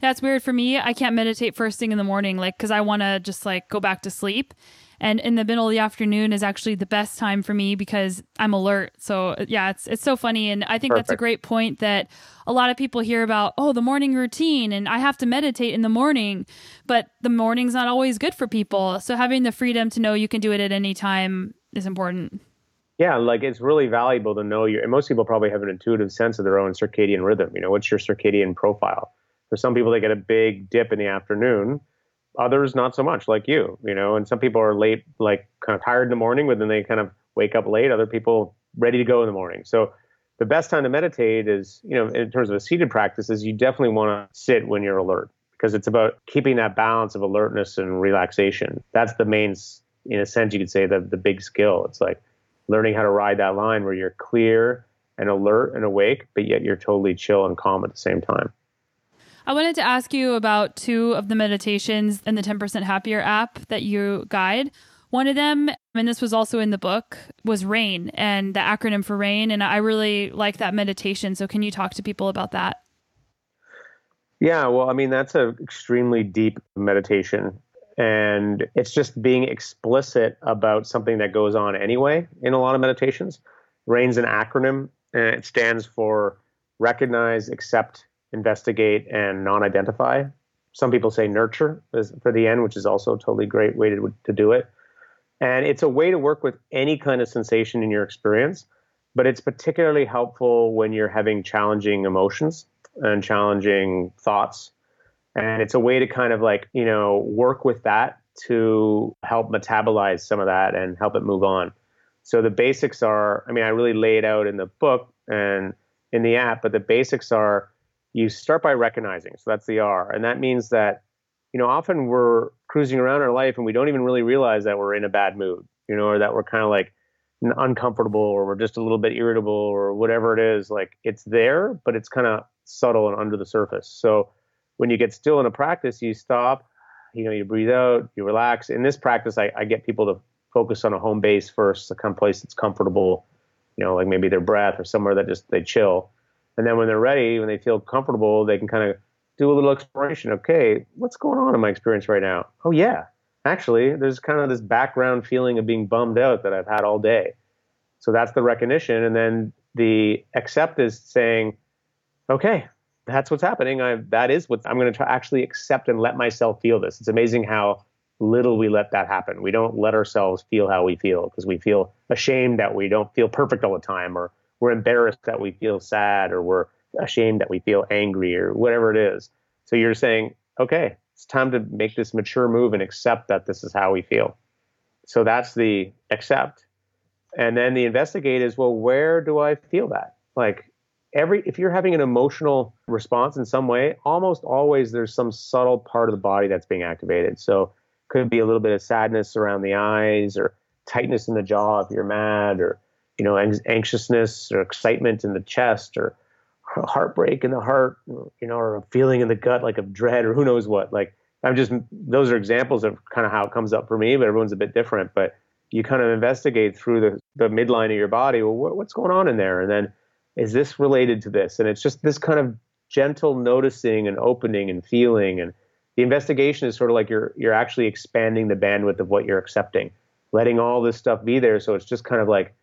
That's weird for me. I can't meditate first thing in the morning, like, because I want to just like go back to sleep. And in the middle of the afternoon is actually the best time for me because I'm alert. So yeah, it's it's so funny, and I think Perfect. that's a great point that a lot of people hear about. Oh, the morning routine, and I have to meditate in the morning, but the morning's not always good for people. So having the freedom to know you can do it at any time is important. Yeah, like it's really valuable to know your. And most people probably have an intuitive sense of their own circadian rhythm. You know, what's your circadian profile? For some people, they get a big dip in the afternoon. Others, not so much, like you, you know. And some people are late, like kind of tired in the morning, but then they kind of wake up late. Other people ready to go in the morning. So the best time to meditate is, you know, in terms of a seated practice, is you definitely want to sit when you're alert because it's about keeping that balance of alertness and relaxation. That's the main, in a sense, you could say the the big skill. It's like learning how to ride that line where you're clear and alert and awake, but yet you're totally chill and calm at the same time. I wanted to ask you about two of the meditations in the 10% Happier app that you guide. One of them, and this was also in the book, was RAIN and the acronym for RAIN. And I really like that meditation. So, can you talk to people about that? Yeah, well, I mean, that's an extremely deep meditation. And it's just being explicit about something that goes on anyway in a lot of meditations. RAIN's an acronym, and it stands for recognize, accept, investigate, and non identify. Some people say nurture for the end, which is also a totally great way to, to do it. And it's a way to work with any kind of sensation in your experience, but it's particularly helpful when you're having challenging emotions and challenging thoughts. And it's a way to kind of like, you know, work with that to help metabolize some of that and help it move on. So the basics are, I mean, I really lay it out in the book and in the app, but the basics are you start by recognizing. So that's the R. And that means that, you know, often we're cruising around our life and we don't even really realize that we're in a bad mood, you know, or that we're kind of like uncomfortable or we're just a little bit irritable or whatever it is. Like it's there, but it's kind of subtle and under the surface. So when you get still in a practice, you stop, you know, you breathe out, you relax. In this practice, I, I get people to focus on a home base first, a place that's comfortable, you know, like maybe their breath or somewhere that just they chill and then when they're ready, when they feel comfortable, they can kind of do a little exploration. Okay, what's going on in my experience right now? Oh, yeah, actually, there's kind of this background feeling of being bummed out that I've had all day. So that's the recognition. And then the accept is saying, okay, that's what's happening. I, that is what I'm going to actually accept and let myself feel this. It's amazing how little we let that happen. We don't let ourselves feel how we feel because we feel ashamed that we don't feel perfect all the time or we're embarrassed that we feel sad or we're ashamed that we feel angry or whatever it is. So you're saying, okay, it's time to make this mature move and accept that this is how we feel. So that's the accept. And then the investigate is, well, where do I feel that? Like every if you're having an emotional response in some way, almost always there's some subtle part of the body that's being activated. So could be a little bit of sadness around the eyes or tightness in the jaw if you're mad or you know, anxiousness or excitement in the chest or heartbreak in the heart, you know, or a feeling in the gut like of dread or who knows what. Like I'm just those are examples of kind of how it comes up for me, but everyone's a bit different. But you kind of investigate through the, the midline of your body. Well, what, what's going on in there? And then is this related to this? And it's just this kind of gentle noticing and opening and feeling. And the investigation is sort of like you're you're actually expanding the bandwidth of what you're accepting, letting all this stuff be there. So it's just kind of like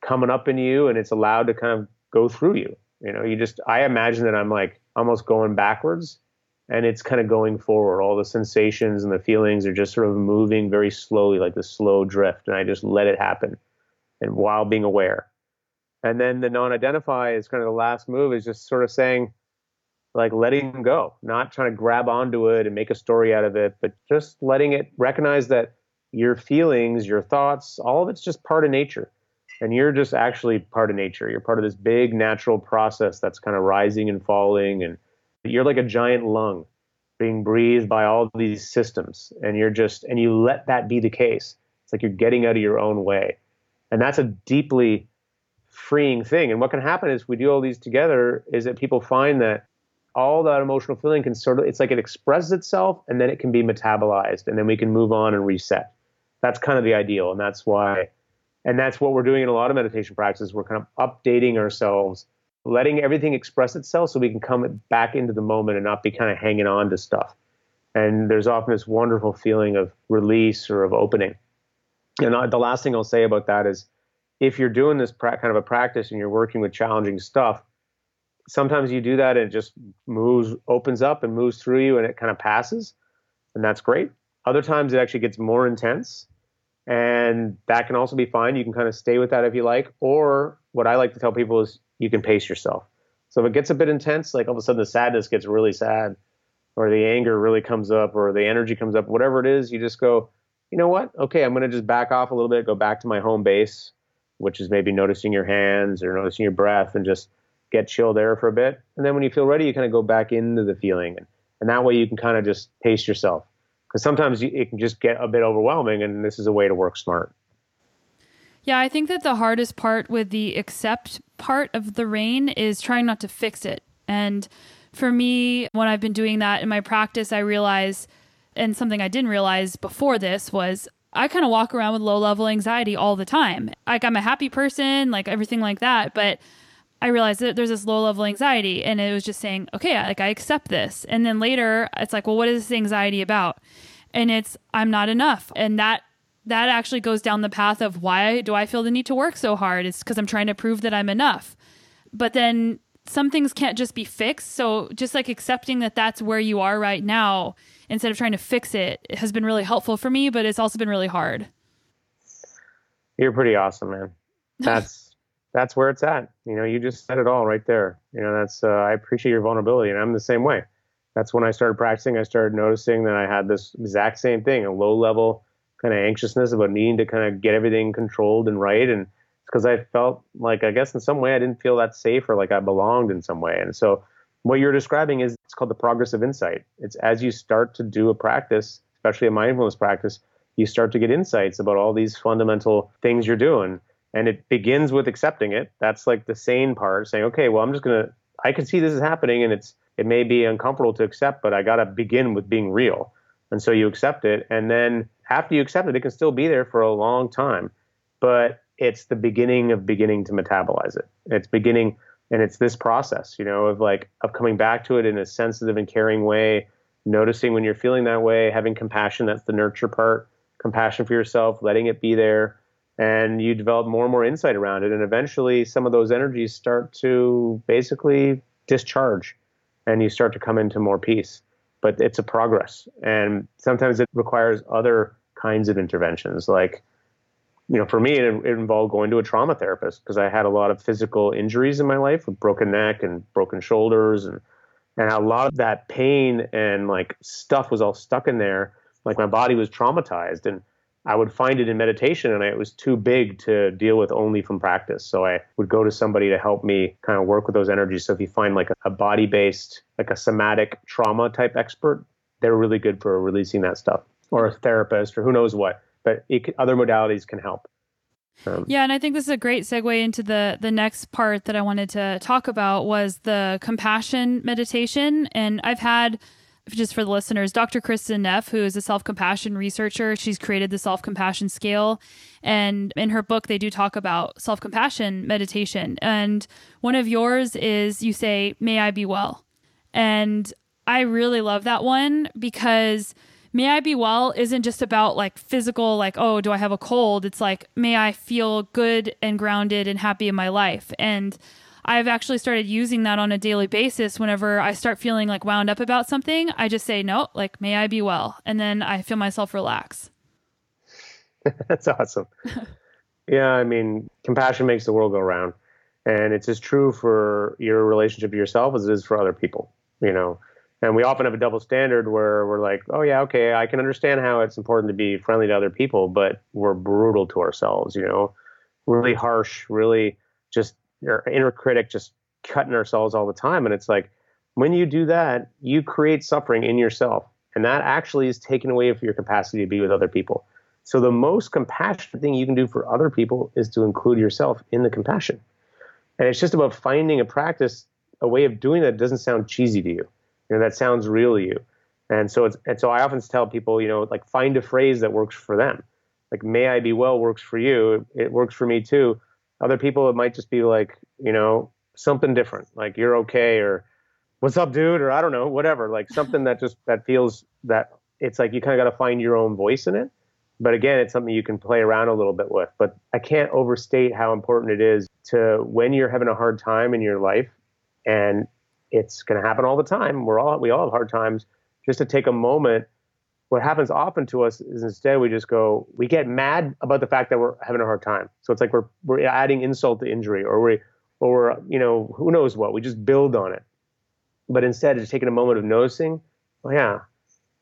coming up in you, and it's allowed to kind of go through you. You know, you just I imagine that I'm like almost going backwards and it's kind of going forward. All the sensations and the feelings are just sort of moving very slowly, like the slow drift, and I just let it happen, and while being aware. And then the non-identify is kind of the last move, is just sort of saying, like letting go, not trying to grab onto it and make a story out of it, but just letting it recognize that your feelings, your thoughts, all of it's just part of nature. And you're just actually part of nature. You're part of this big natural process that's kind of rising and falling and you're like a giant lung being breathed by all these systems, and you're just, and you let that be the case. It's like you're getting out of your own way. And that's a deeply freeing thing. And what can happen is we do all these together is that people find that all that emotional feeling can sort of, it's like it expresses itself and then it can be metabolized and then we can move on and reset. That's kind of the ideal. And that's why, and that's what we're doing in a lot of meditation practices. We're kind of updating ourselves letting everything express itself so we can come back into the moment and not be kind of hanging on to stuff. And there's often this wonderful feeling of release or of opening. And the last thing I'll say about that is if you're doing this kind of a practice and you're working with challenging stuff, sometimes you do that and it just moves, opens up and moves through you and it kind of passes. And that's great. Other times it actually gets more intense. And that can also be fine. You can kind of stay with that if you like. Or what I like to tell people is you can pace yourself. So if it gets a bit intense, like all of a sudden the sadness gets really sad, or the anger really comes up, or the energy comes up, whatever it is, you just go, you know what? Okay, I'm going to just back off a little bit, go back to my home base, which is maybe noticing your hands or noticing your breath and just get chill there for a bit. And then when you feel ready, you kind of go back into the feeling. And, and that way you can kind of just pace yourself. Because sometimes it can just get a bit overwhelming, and this is a way to work smart. Yeah, I think that the hardest part with the accept part of the rain is trying not to fix it. And for me, when I've been doing that in my practice, I realize, and something I didn't realize before this was I kind of walk around with low level anxiety all the time. Like I'm a happy person, like everything like that. But I realized that there's this low level anxiety and it was just saying, okay, like I accept this. And then later it's like, well, what is this anxiety about? And it's, I'm not enough. And that that actually goes down the path of why do I feel the need to work so hard? It's because I'm trying to prove that I'm enough. But then some things can't just be fixed. So just like accepting that that's where you are right now instead of trying to fix it, it has been really helpful for me, but it's also been really hard. You're pretty awesome, man. That's that's where it's at. You know, you just said it all right there. You know, that's uh, I appreciate your vulnerability, and I'm the same way. That's when I started practicing. I started noticing that I had this exact same thing, a low level kind of anxiousness about needing to kind of get everything controlled and right. And it's because I felt like, I guess in some way, I didn't feel that safe or like I belonged in some way. And so what you're describing is it's called the progress of insight. It's as you start to do a practice, especially a mindfulness practice, you start to get insights about all these fundamental things you're doing. And it begins with accepting it. That's like the sane part, saying, okay, well, I'm just to, I can see this is happening and it's, it may be uncomfortable to accept, but I got to begin with being real. And so you accept it. And then after you accept it, it can still be there for a long time. But it's the beginning of beginning to metabolize it. It's beginning, and it's this process, you know, of like of coming back to it in a sensitive and caring way, noticing when you're feeling that way, having compassion. That's the nurture part. Compassion for yourself, letting it be there, and you develop more and more insight around it. And eventually, some of those energies start to basically discharge, and you start to come into more peace but it's a progress. And sometimes it requires other kinds of interventions. Like, you know, for me, it, it involved going to a trauma therapist because I had a lot of physical injuries in my life with broken neck and broken shoulders. And, and a lot of that pain and like stuff was all stuck in there. Like my body was traumatized. And I would find it in meditation and it was too big to deal with only from practice. So I would go to somebody to help me kind of work with those energies. So if you find like a, body based, like a somatic trauma type expert, they're really good for releasing that stuff or a therapist or who knows what. But it, other modalities can help. Um, Yeah, and I think this is a great segue into the the next part that I wanted to talk about was the compassion meditation. And I've had just for the listeners, Dr. Kristin Neff, who is a self compassion researcher, she's created the self compassion scale. And in her book, they do talk about self compassion meditation. And one of yours is you say, May I be well. And I really love that one because may I be well isn't just about like physical, like, oh, do I have a cold? It's like, may I feel good and grounded and happy in my life. And I've actually started using that on a daily basis. Whenever I start feeling like wound up about something, I just say, no, like, may I be well. And then I feel myself relax. That's awesome. yeah, I mean, compassion makes the world go round. And it's as true for your relationship to yourself as it is for other people, you know. And we often have a double standard where we're like, oh, yeah, okay, I can understand how it's important to be friendly to other people, but we're brutal to ourselves, you know, really harsh, really just our inner critic, just cutting ourselves all the time. And it's like, when you do that, you create suffering in yourself. And that actually is taken away from your capacity to be with other people. So the most compassionate thing you can do for other people is to include yourself in the compassion. And it's just about finding a practice, a way of doing that doesn't sound cheesy to you. You know, that sounds real to you. And so it's and so I often tell people, you know, like find a phrase that works for them. Like may I be well works for you. It works for me too. Other people it might just be like, you know, something different. Like you're okay or what's up, dude? Or I don't know, whatever. Like something that just that feels that it's like you kind of got to find your own voice in it. But again, it's something you can play around a little bit with. But I can't overstate how important it is to when you're having a hard time in your life, and it's going to happen all the time. We're all we all have hard times. Just to take a moment. What happens often to us is instead we just go, we get mad about the fact that we're having a hard time. So it's like we're we're adding insult to injury, or we or we're you know who knows what. We just build on it. But instead, of just taking a moment of noticing, oh yeah,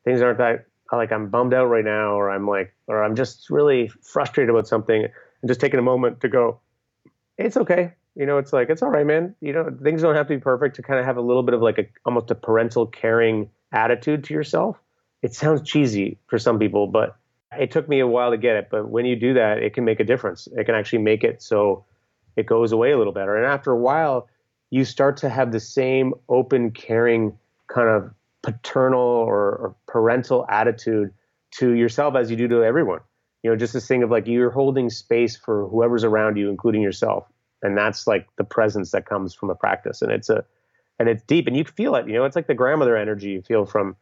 things aren't that like I'm bummed out right now, or I'm like, or I'm just really frustrated about something, and just taking a moment to go, it's okay. You know, it's like it's all right, man. You know, things don't have to be perfect. To kind of have a little bit of like a almost a parental caring attitude to yourself. It sounds cheesy for some people, but it took me a while to get it. But when you do that, it can make a difference. It can actually make it so it goes away a little better. And after a while, you start to have the same open, caring kind of paternal or, or, parental attitude to yourself as you do to everyone. You know, just this thing of like you're holding space for whoever's around you, including yourself. And that's like the presence that comes from a practice. And it's a and it's deep and you feel it. You know, it's like the grandmother energy you feel from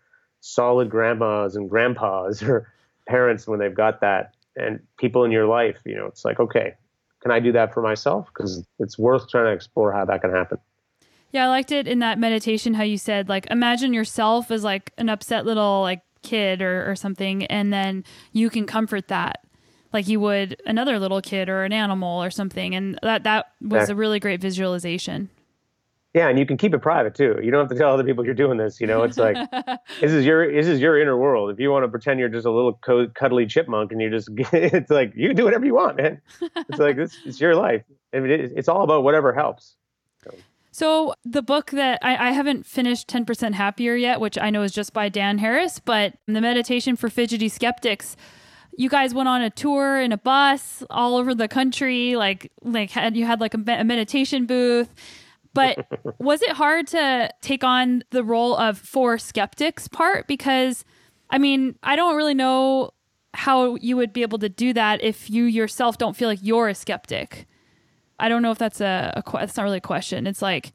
solid grandmas and grandpas or parents when they've got that and people in your life, you know, it's like, okay, can I do that for myself? Because it's worth trying to explore how that can happen. Yeah, I liked it in that meditation how you said like imagine yourself as like an upset little like kid or, or something and then you can comfort that like you would another little kid or an animal or something and that that was a really great visualization. Yeah, and you can keep it private too. You don't have to tell other people you're doing this. You know, it's like this is your this is your inner world. If you want to pretend you're just a little co- cuddly chipmunk and you're just it's like you can do whatever you want, man. It's like this it's your life. I mean, it, it's all about whatever helps. So. So the book that I, I, haven't finished 10% Happier yet, which I know is just by Dan Harris, but the meditation for fidgety skeptics, you guys went on a tour in a bus all over the country, like like had you had like a, a meditation booth. But was it hard to take on the role of for skeptics part? Because I mean, I don't really know how you would be able to do that if you yourself don't feel like you're a skeptic. I don't know if that's a, a that's not really a question. It's like,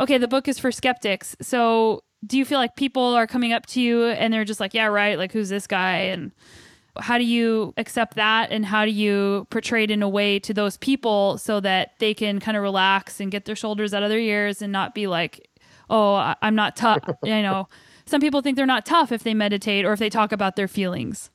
okay, the book is for skeptics. So do you feel like people are coming up to you and they're just like, yeah, right, like who's this guy? And how do you accept that and how do you portray it in a way to those people so that they can kind of relax and get their shoulders out of their ears and not be like, oh, I'm not tough. you know, some people think they're not tough if they meditate or if they talk about their feelings.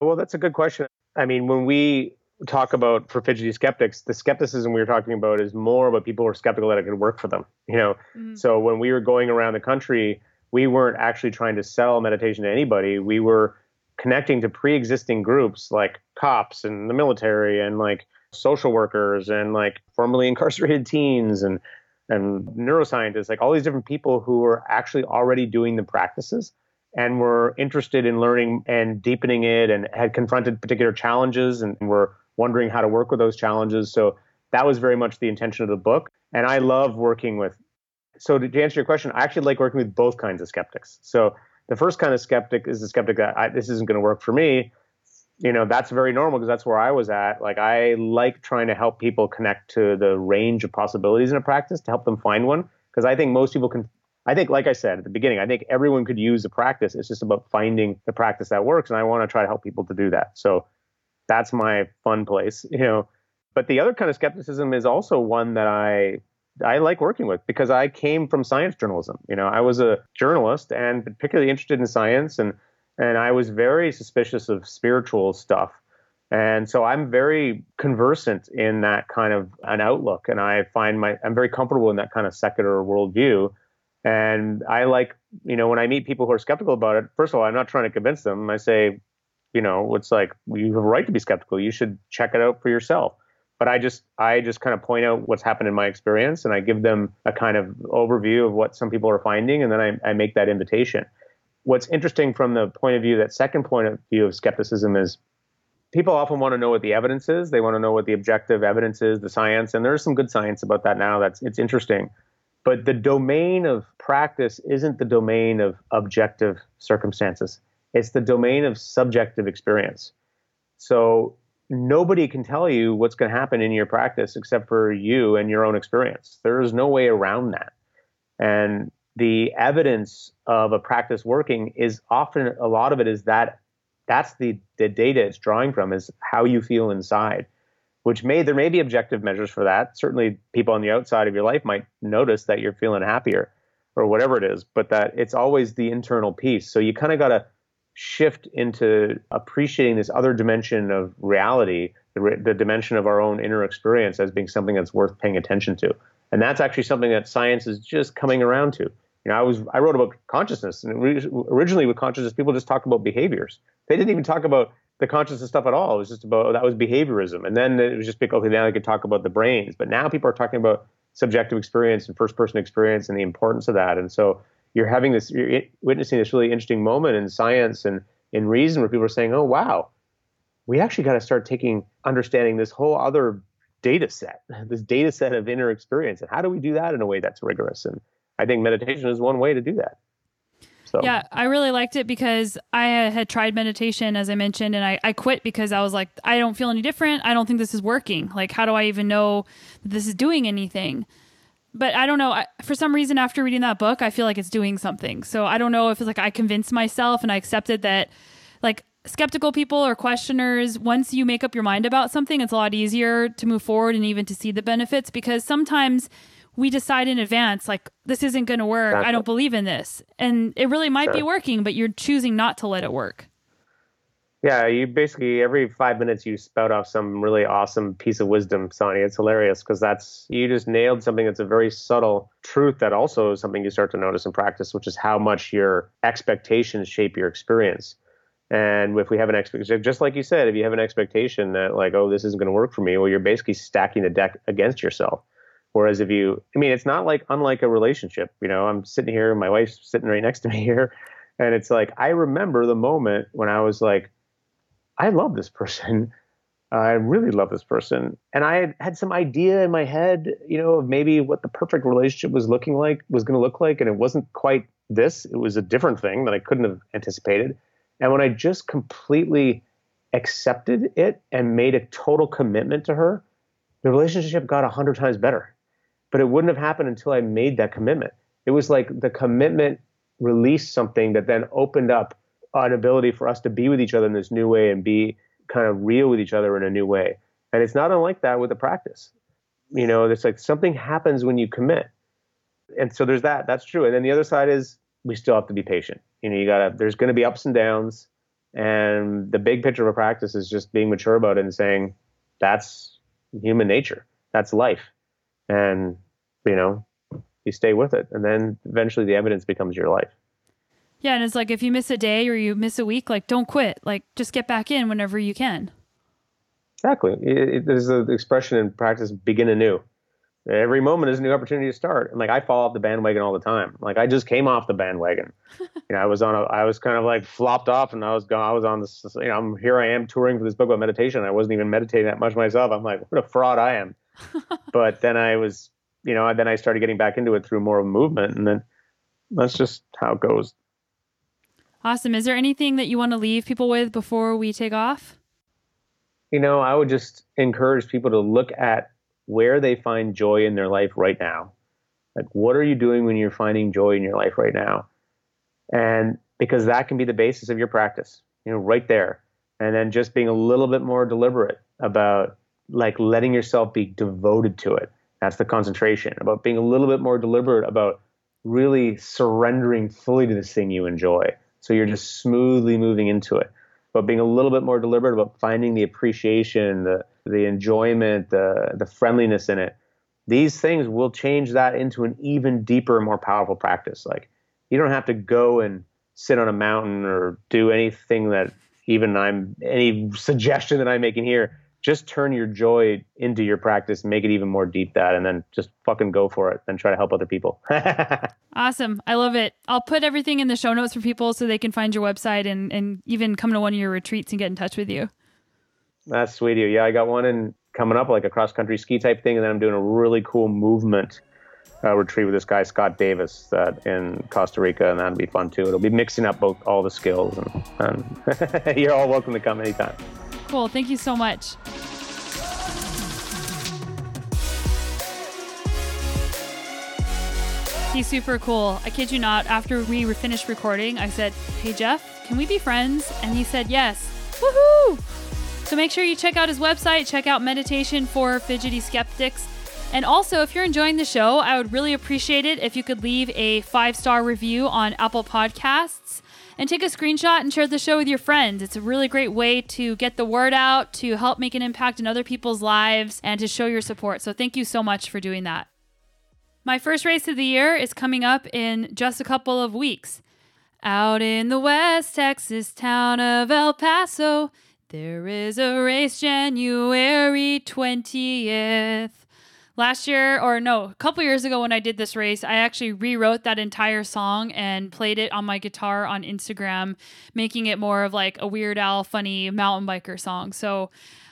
Well, that's a good question. I mean, when we talk about for fidgety skeptics, the skepticism we were talking about is more about people who are skeptical that it could work for them. You know, mm-hmm. so when we were going around the country, we weren't actually trying to sell meditation to anybody. We were connecting to pre-existing groups like cops and the military and like social workers and like formerly incarcerated teens and and neuroscientists, like all these different people who were actually already doing the practices and were interested in learning and deepening it and had confronted particular challenges and were wondering how to work with those challenges. So that was very much the intention of the book. And I love working with. So to answer your question, I actually like working with both kinds of skeptics. So the first kind of skeptic is the skeptic that I, this isn't going to work for me. You know, that's very normal because that's where I was at. Like I like trying to help people connect to the range of possibilities in a practice to help them find one. Because I think most people can I think, like I said at the beginning, I think everyone could use a practice. It's just about finding the practice that works, and I want to try to help people to do that. So that's my fun place, you know. But the other kind of skepticism is also one that I I like working with because I came from science journalism. You know, I was a journalist and particularly interested in science, and and I was very suspicious of spiritual stuff. And so I'm very conversant in that kind of an outlook, and I find my I'm very comfortable in that kind of secular worldview. And I like, you know, when I meet people who are skeptical about it, first of all, I'm not trying to convince them. I say, you know, it's like you have a right to be skeptical. You should check it out for yourself. But I just I just kind of point out what's happened in my experience and I give them a kind of overview of what some people are finding and then I, I make that invitation. What's interesting from the point of view, that second point of view of skepticism is people often want to know what the evidence is. They want to know what the objective evidence is, the science, and there's some good science about that now. That's it's interesting. But the domain of practice isn't the domain of objective circumstances. It's the domain of subjective experience. So nobody can tell you what's going to happen in your practice except for you and your own experience. There is no way around that. And the evidence of a practice working is often a lot of it is that that's the, the data it's drawing from is how you feel inside which may there may be objective measures for that. Certainly, people on the outside of your life might notice that you're feeling happier or whatever it is, but that it's always the internal piece. So you kind of got to shift into appreciating this other dimension of reality, the, the dimension of our own inner experience as being something that's worth paying attention to. And that's actually something that science is just coming around to. You know, I was I wrote about consciousness, and originally with consciousness, people just talked about behaviors. They didn't even talk about the consciousness stuff at all. It was just about oh, that was behaviorism, and then it was just because okay, now I could talk about the brains. But now people are talking about subjective experience and first person experience and the importance of that. And so you're having this, you're witnessing this really interesting moment in science and in reason where people are saying, oh wow, we actually got to start taking understanding this whole other data set, this data set of inner experience, and how do we do that in a way that's rigorous? And I think meditation is one way to do that. So. Yeah, I really liked it because I uh, had tried meditation, as I mentioned, and I, I quit because I was like, I don't feel any different. I don't think this is working. Like, how do I even know this is doing anything? But I don't know. I, for some reason, after reading that book, I feel like it's doing something. So I don't know if it's like I convinced myself and I accepted that, like, skeptical people or questioners, once you make up your mind about something, it's a lot easier to move forward and even to see the benefits because sometimes we decide in advance like this isn't going to work exactly. i don't believe in this and it really might sure. be working but you're choosing not to let it work yeah you basically every five minutes you spout off some really awesome piece of wisdom Sonya it's hilarious because that's you just nailed something that's a very subtle truth that also is something you start to notice in practice which is how much your expectations shape your experience and if we have an expectation, just like you said, if you have an expectation that like, oh, this isn't going to work for me, well, you're basically stacking the deck against yourself. Whereas if you, I mean, it's not like unlike a relationship. You know, I'm sitting here, my wife's sitting right next to me here, and it's like I remember the moment when I was like, I love this person. I really love this person, and I had, some idea in my head, you know, of maybe what the perfect relationship was looking like, was going to look like, and it wasn't quite this. It was a different thing that I couldn't have anticipated. And when I just completely accepted it and made a total commitment to her, the relationship got a hundred times better but it wouldn't have happened until I made that commitment. It was like the commitment released something that then opened up an ability for us to be with each other in this new way and be kind of real with each other in a new way. And it's not unlike that with the practice. You know, it's like something happens when you commit. And so there's that. That's true. And then the other side is we still have to be patient. You know, you gotta there's gonna be ups and downs. And the big picture of a practice is just being mature about it and saying, that's human nature. That's life and you know you stay with it and then eventually the evidence becomes your life yeah and it's like if you miss a day or you miss a week like don't quit like just get back in whenever you can exactly it, it, there's an expression in practice begin anew every moment is a new opportunity to start. And like I fall off the bandwagon all the time. Like I just came off the bandwagon. you know, I was on a, I was kind of like flopped off, and I was going, I was on this. You know, I'm here. I am touring for this book about meditation. I wasn't even meditating that much myself. I'm like, what a fraud I am. but then I was, you know, then I started getting back into it through more of movement, and then that's just how it goes. Awesome. Is there anything that you want to leave people with before we take off? You know, I would just encourage people to look at where they find joy in their life right now. Like, what are you doing when you're finding joy in your life right now? And because that can be the basis of your practice, you know, right there. And then just being a little bit more deliberate about like letting yourself be devoted to it. That's the concentration, about being a little bit more deliberate about really surrendering fully to this thing you enjoy. So you're just smoothly moving into it. But being a little bit more deliberate about finding the appreciation, the the enjoyment, the the friendliness in it. These things will change that into an even deeper, more powerful practice. Like you don't have to go and sit on a mountain or do anything that even I'm any suggestion that I'm making here. Just turn your joy into your practice, make it even more deep that, and then just fucking go for it and try to help other people. awesome. I love it. I'll put everything in the show notes for people so they can find your website and, and even come to one of your retreats and get in touch with you. That's sweet of you. Yeah, I got one in coming up, like a cross country ski type thing, and then I'm doing a really cool movement uh, retreat with this guy Scott Davis that in Costa Rica, and that'll be fun too. It'll be mixing up both all the skills, and, and you're all welcome to come anytime. Cool. Thank you so much. He's super cool. I kid you not. After we finished recording, I said, "Hey Jeff, can we be friends?" And he said, "Yes." Woohoo! So make sure you check out his website, check out Meditation for Fidgety Skeptics. And also, if you're enjoying the show, I would really appreciate it if you could leave a five star review on Apple Podcasts and take a screenshot and share the show with your friends. It's a really great way to get the word out, to help make an impact in other people's lives, and to show your support. So, thank you so much for doing that. My first race of the year is coming up in just a couple of weeks. Out in the West Texas town of El Paso, there is a race January 20th. Last year, or no, a couple years ago when I did this race, I actually rewrote that entire song and played it on my guitar on Instagram, making it more of like a Weird Al funny mountain biker song. So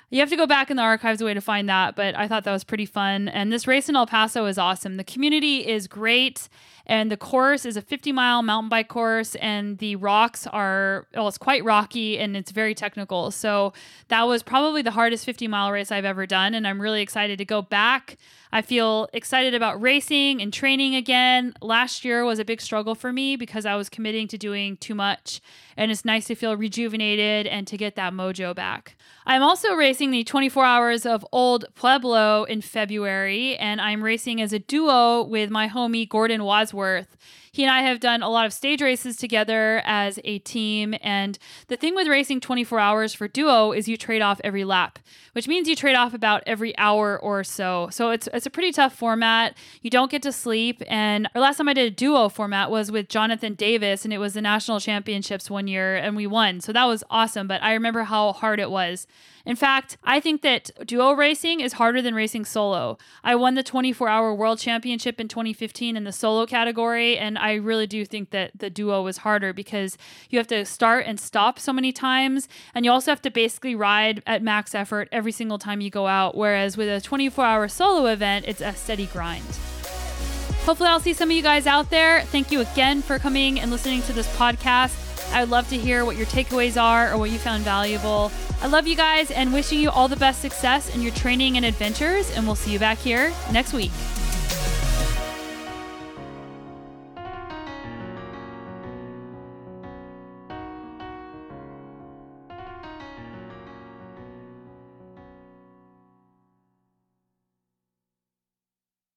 you have to go back in the archives a way to find that, but I thought that was pretty fun. And this race in El Paso is awesome. The community is great, and the course is a 50 mile mountain bike course, and the rocks are, well, it's quite rocky and it's very technical. So that was probably the hardest 50 mile race I've ever done, and I'm really excited to go back. I feel excited about racing and training again. Last year was a big struggle for me because I was committing to doing too much, and it's nice to feel rejuvenated and to get that mojo back. I'm also racing the 24 Hours of Old Pueblo in February, and I'm racing as a duo with my homie Gordon Wadsworth he and I have done a lot of stage races together as a team. And the thing with racing 24 hours for duo is you trade off every lap, which means you trade off about every hour or so. So it's it's a pretty tough format. You don't get to sleep. And our last time I did a duo format was with Jonathan Davis, and it was the national championships one year, and we won. So that was awesome. But I remember how hard it was. In fact, I think that duo racing is harder than racing solo. I won the 24 hour world championship in 2015 in the solo category, and I really do think that the duo was harder because you have to start and stop so many times, and you also have to basically ride at max effort every single time you go out. Whereas with a 24 hour solo event, it's a steady grind. Hopefully, I'll see some of you guys out there. Thank you again for coming and listening to this podcast. I would love to hear what your takeaways are or what you found valuable. I love you guys and wishing you all the best success in your training and adventures, and we'll see you back here next week.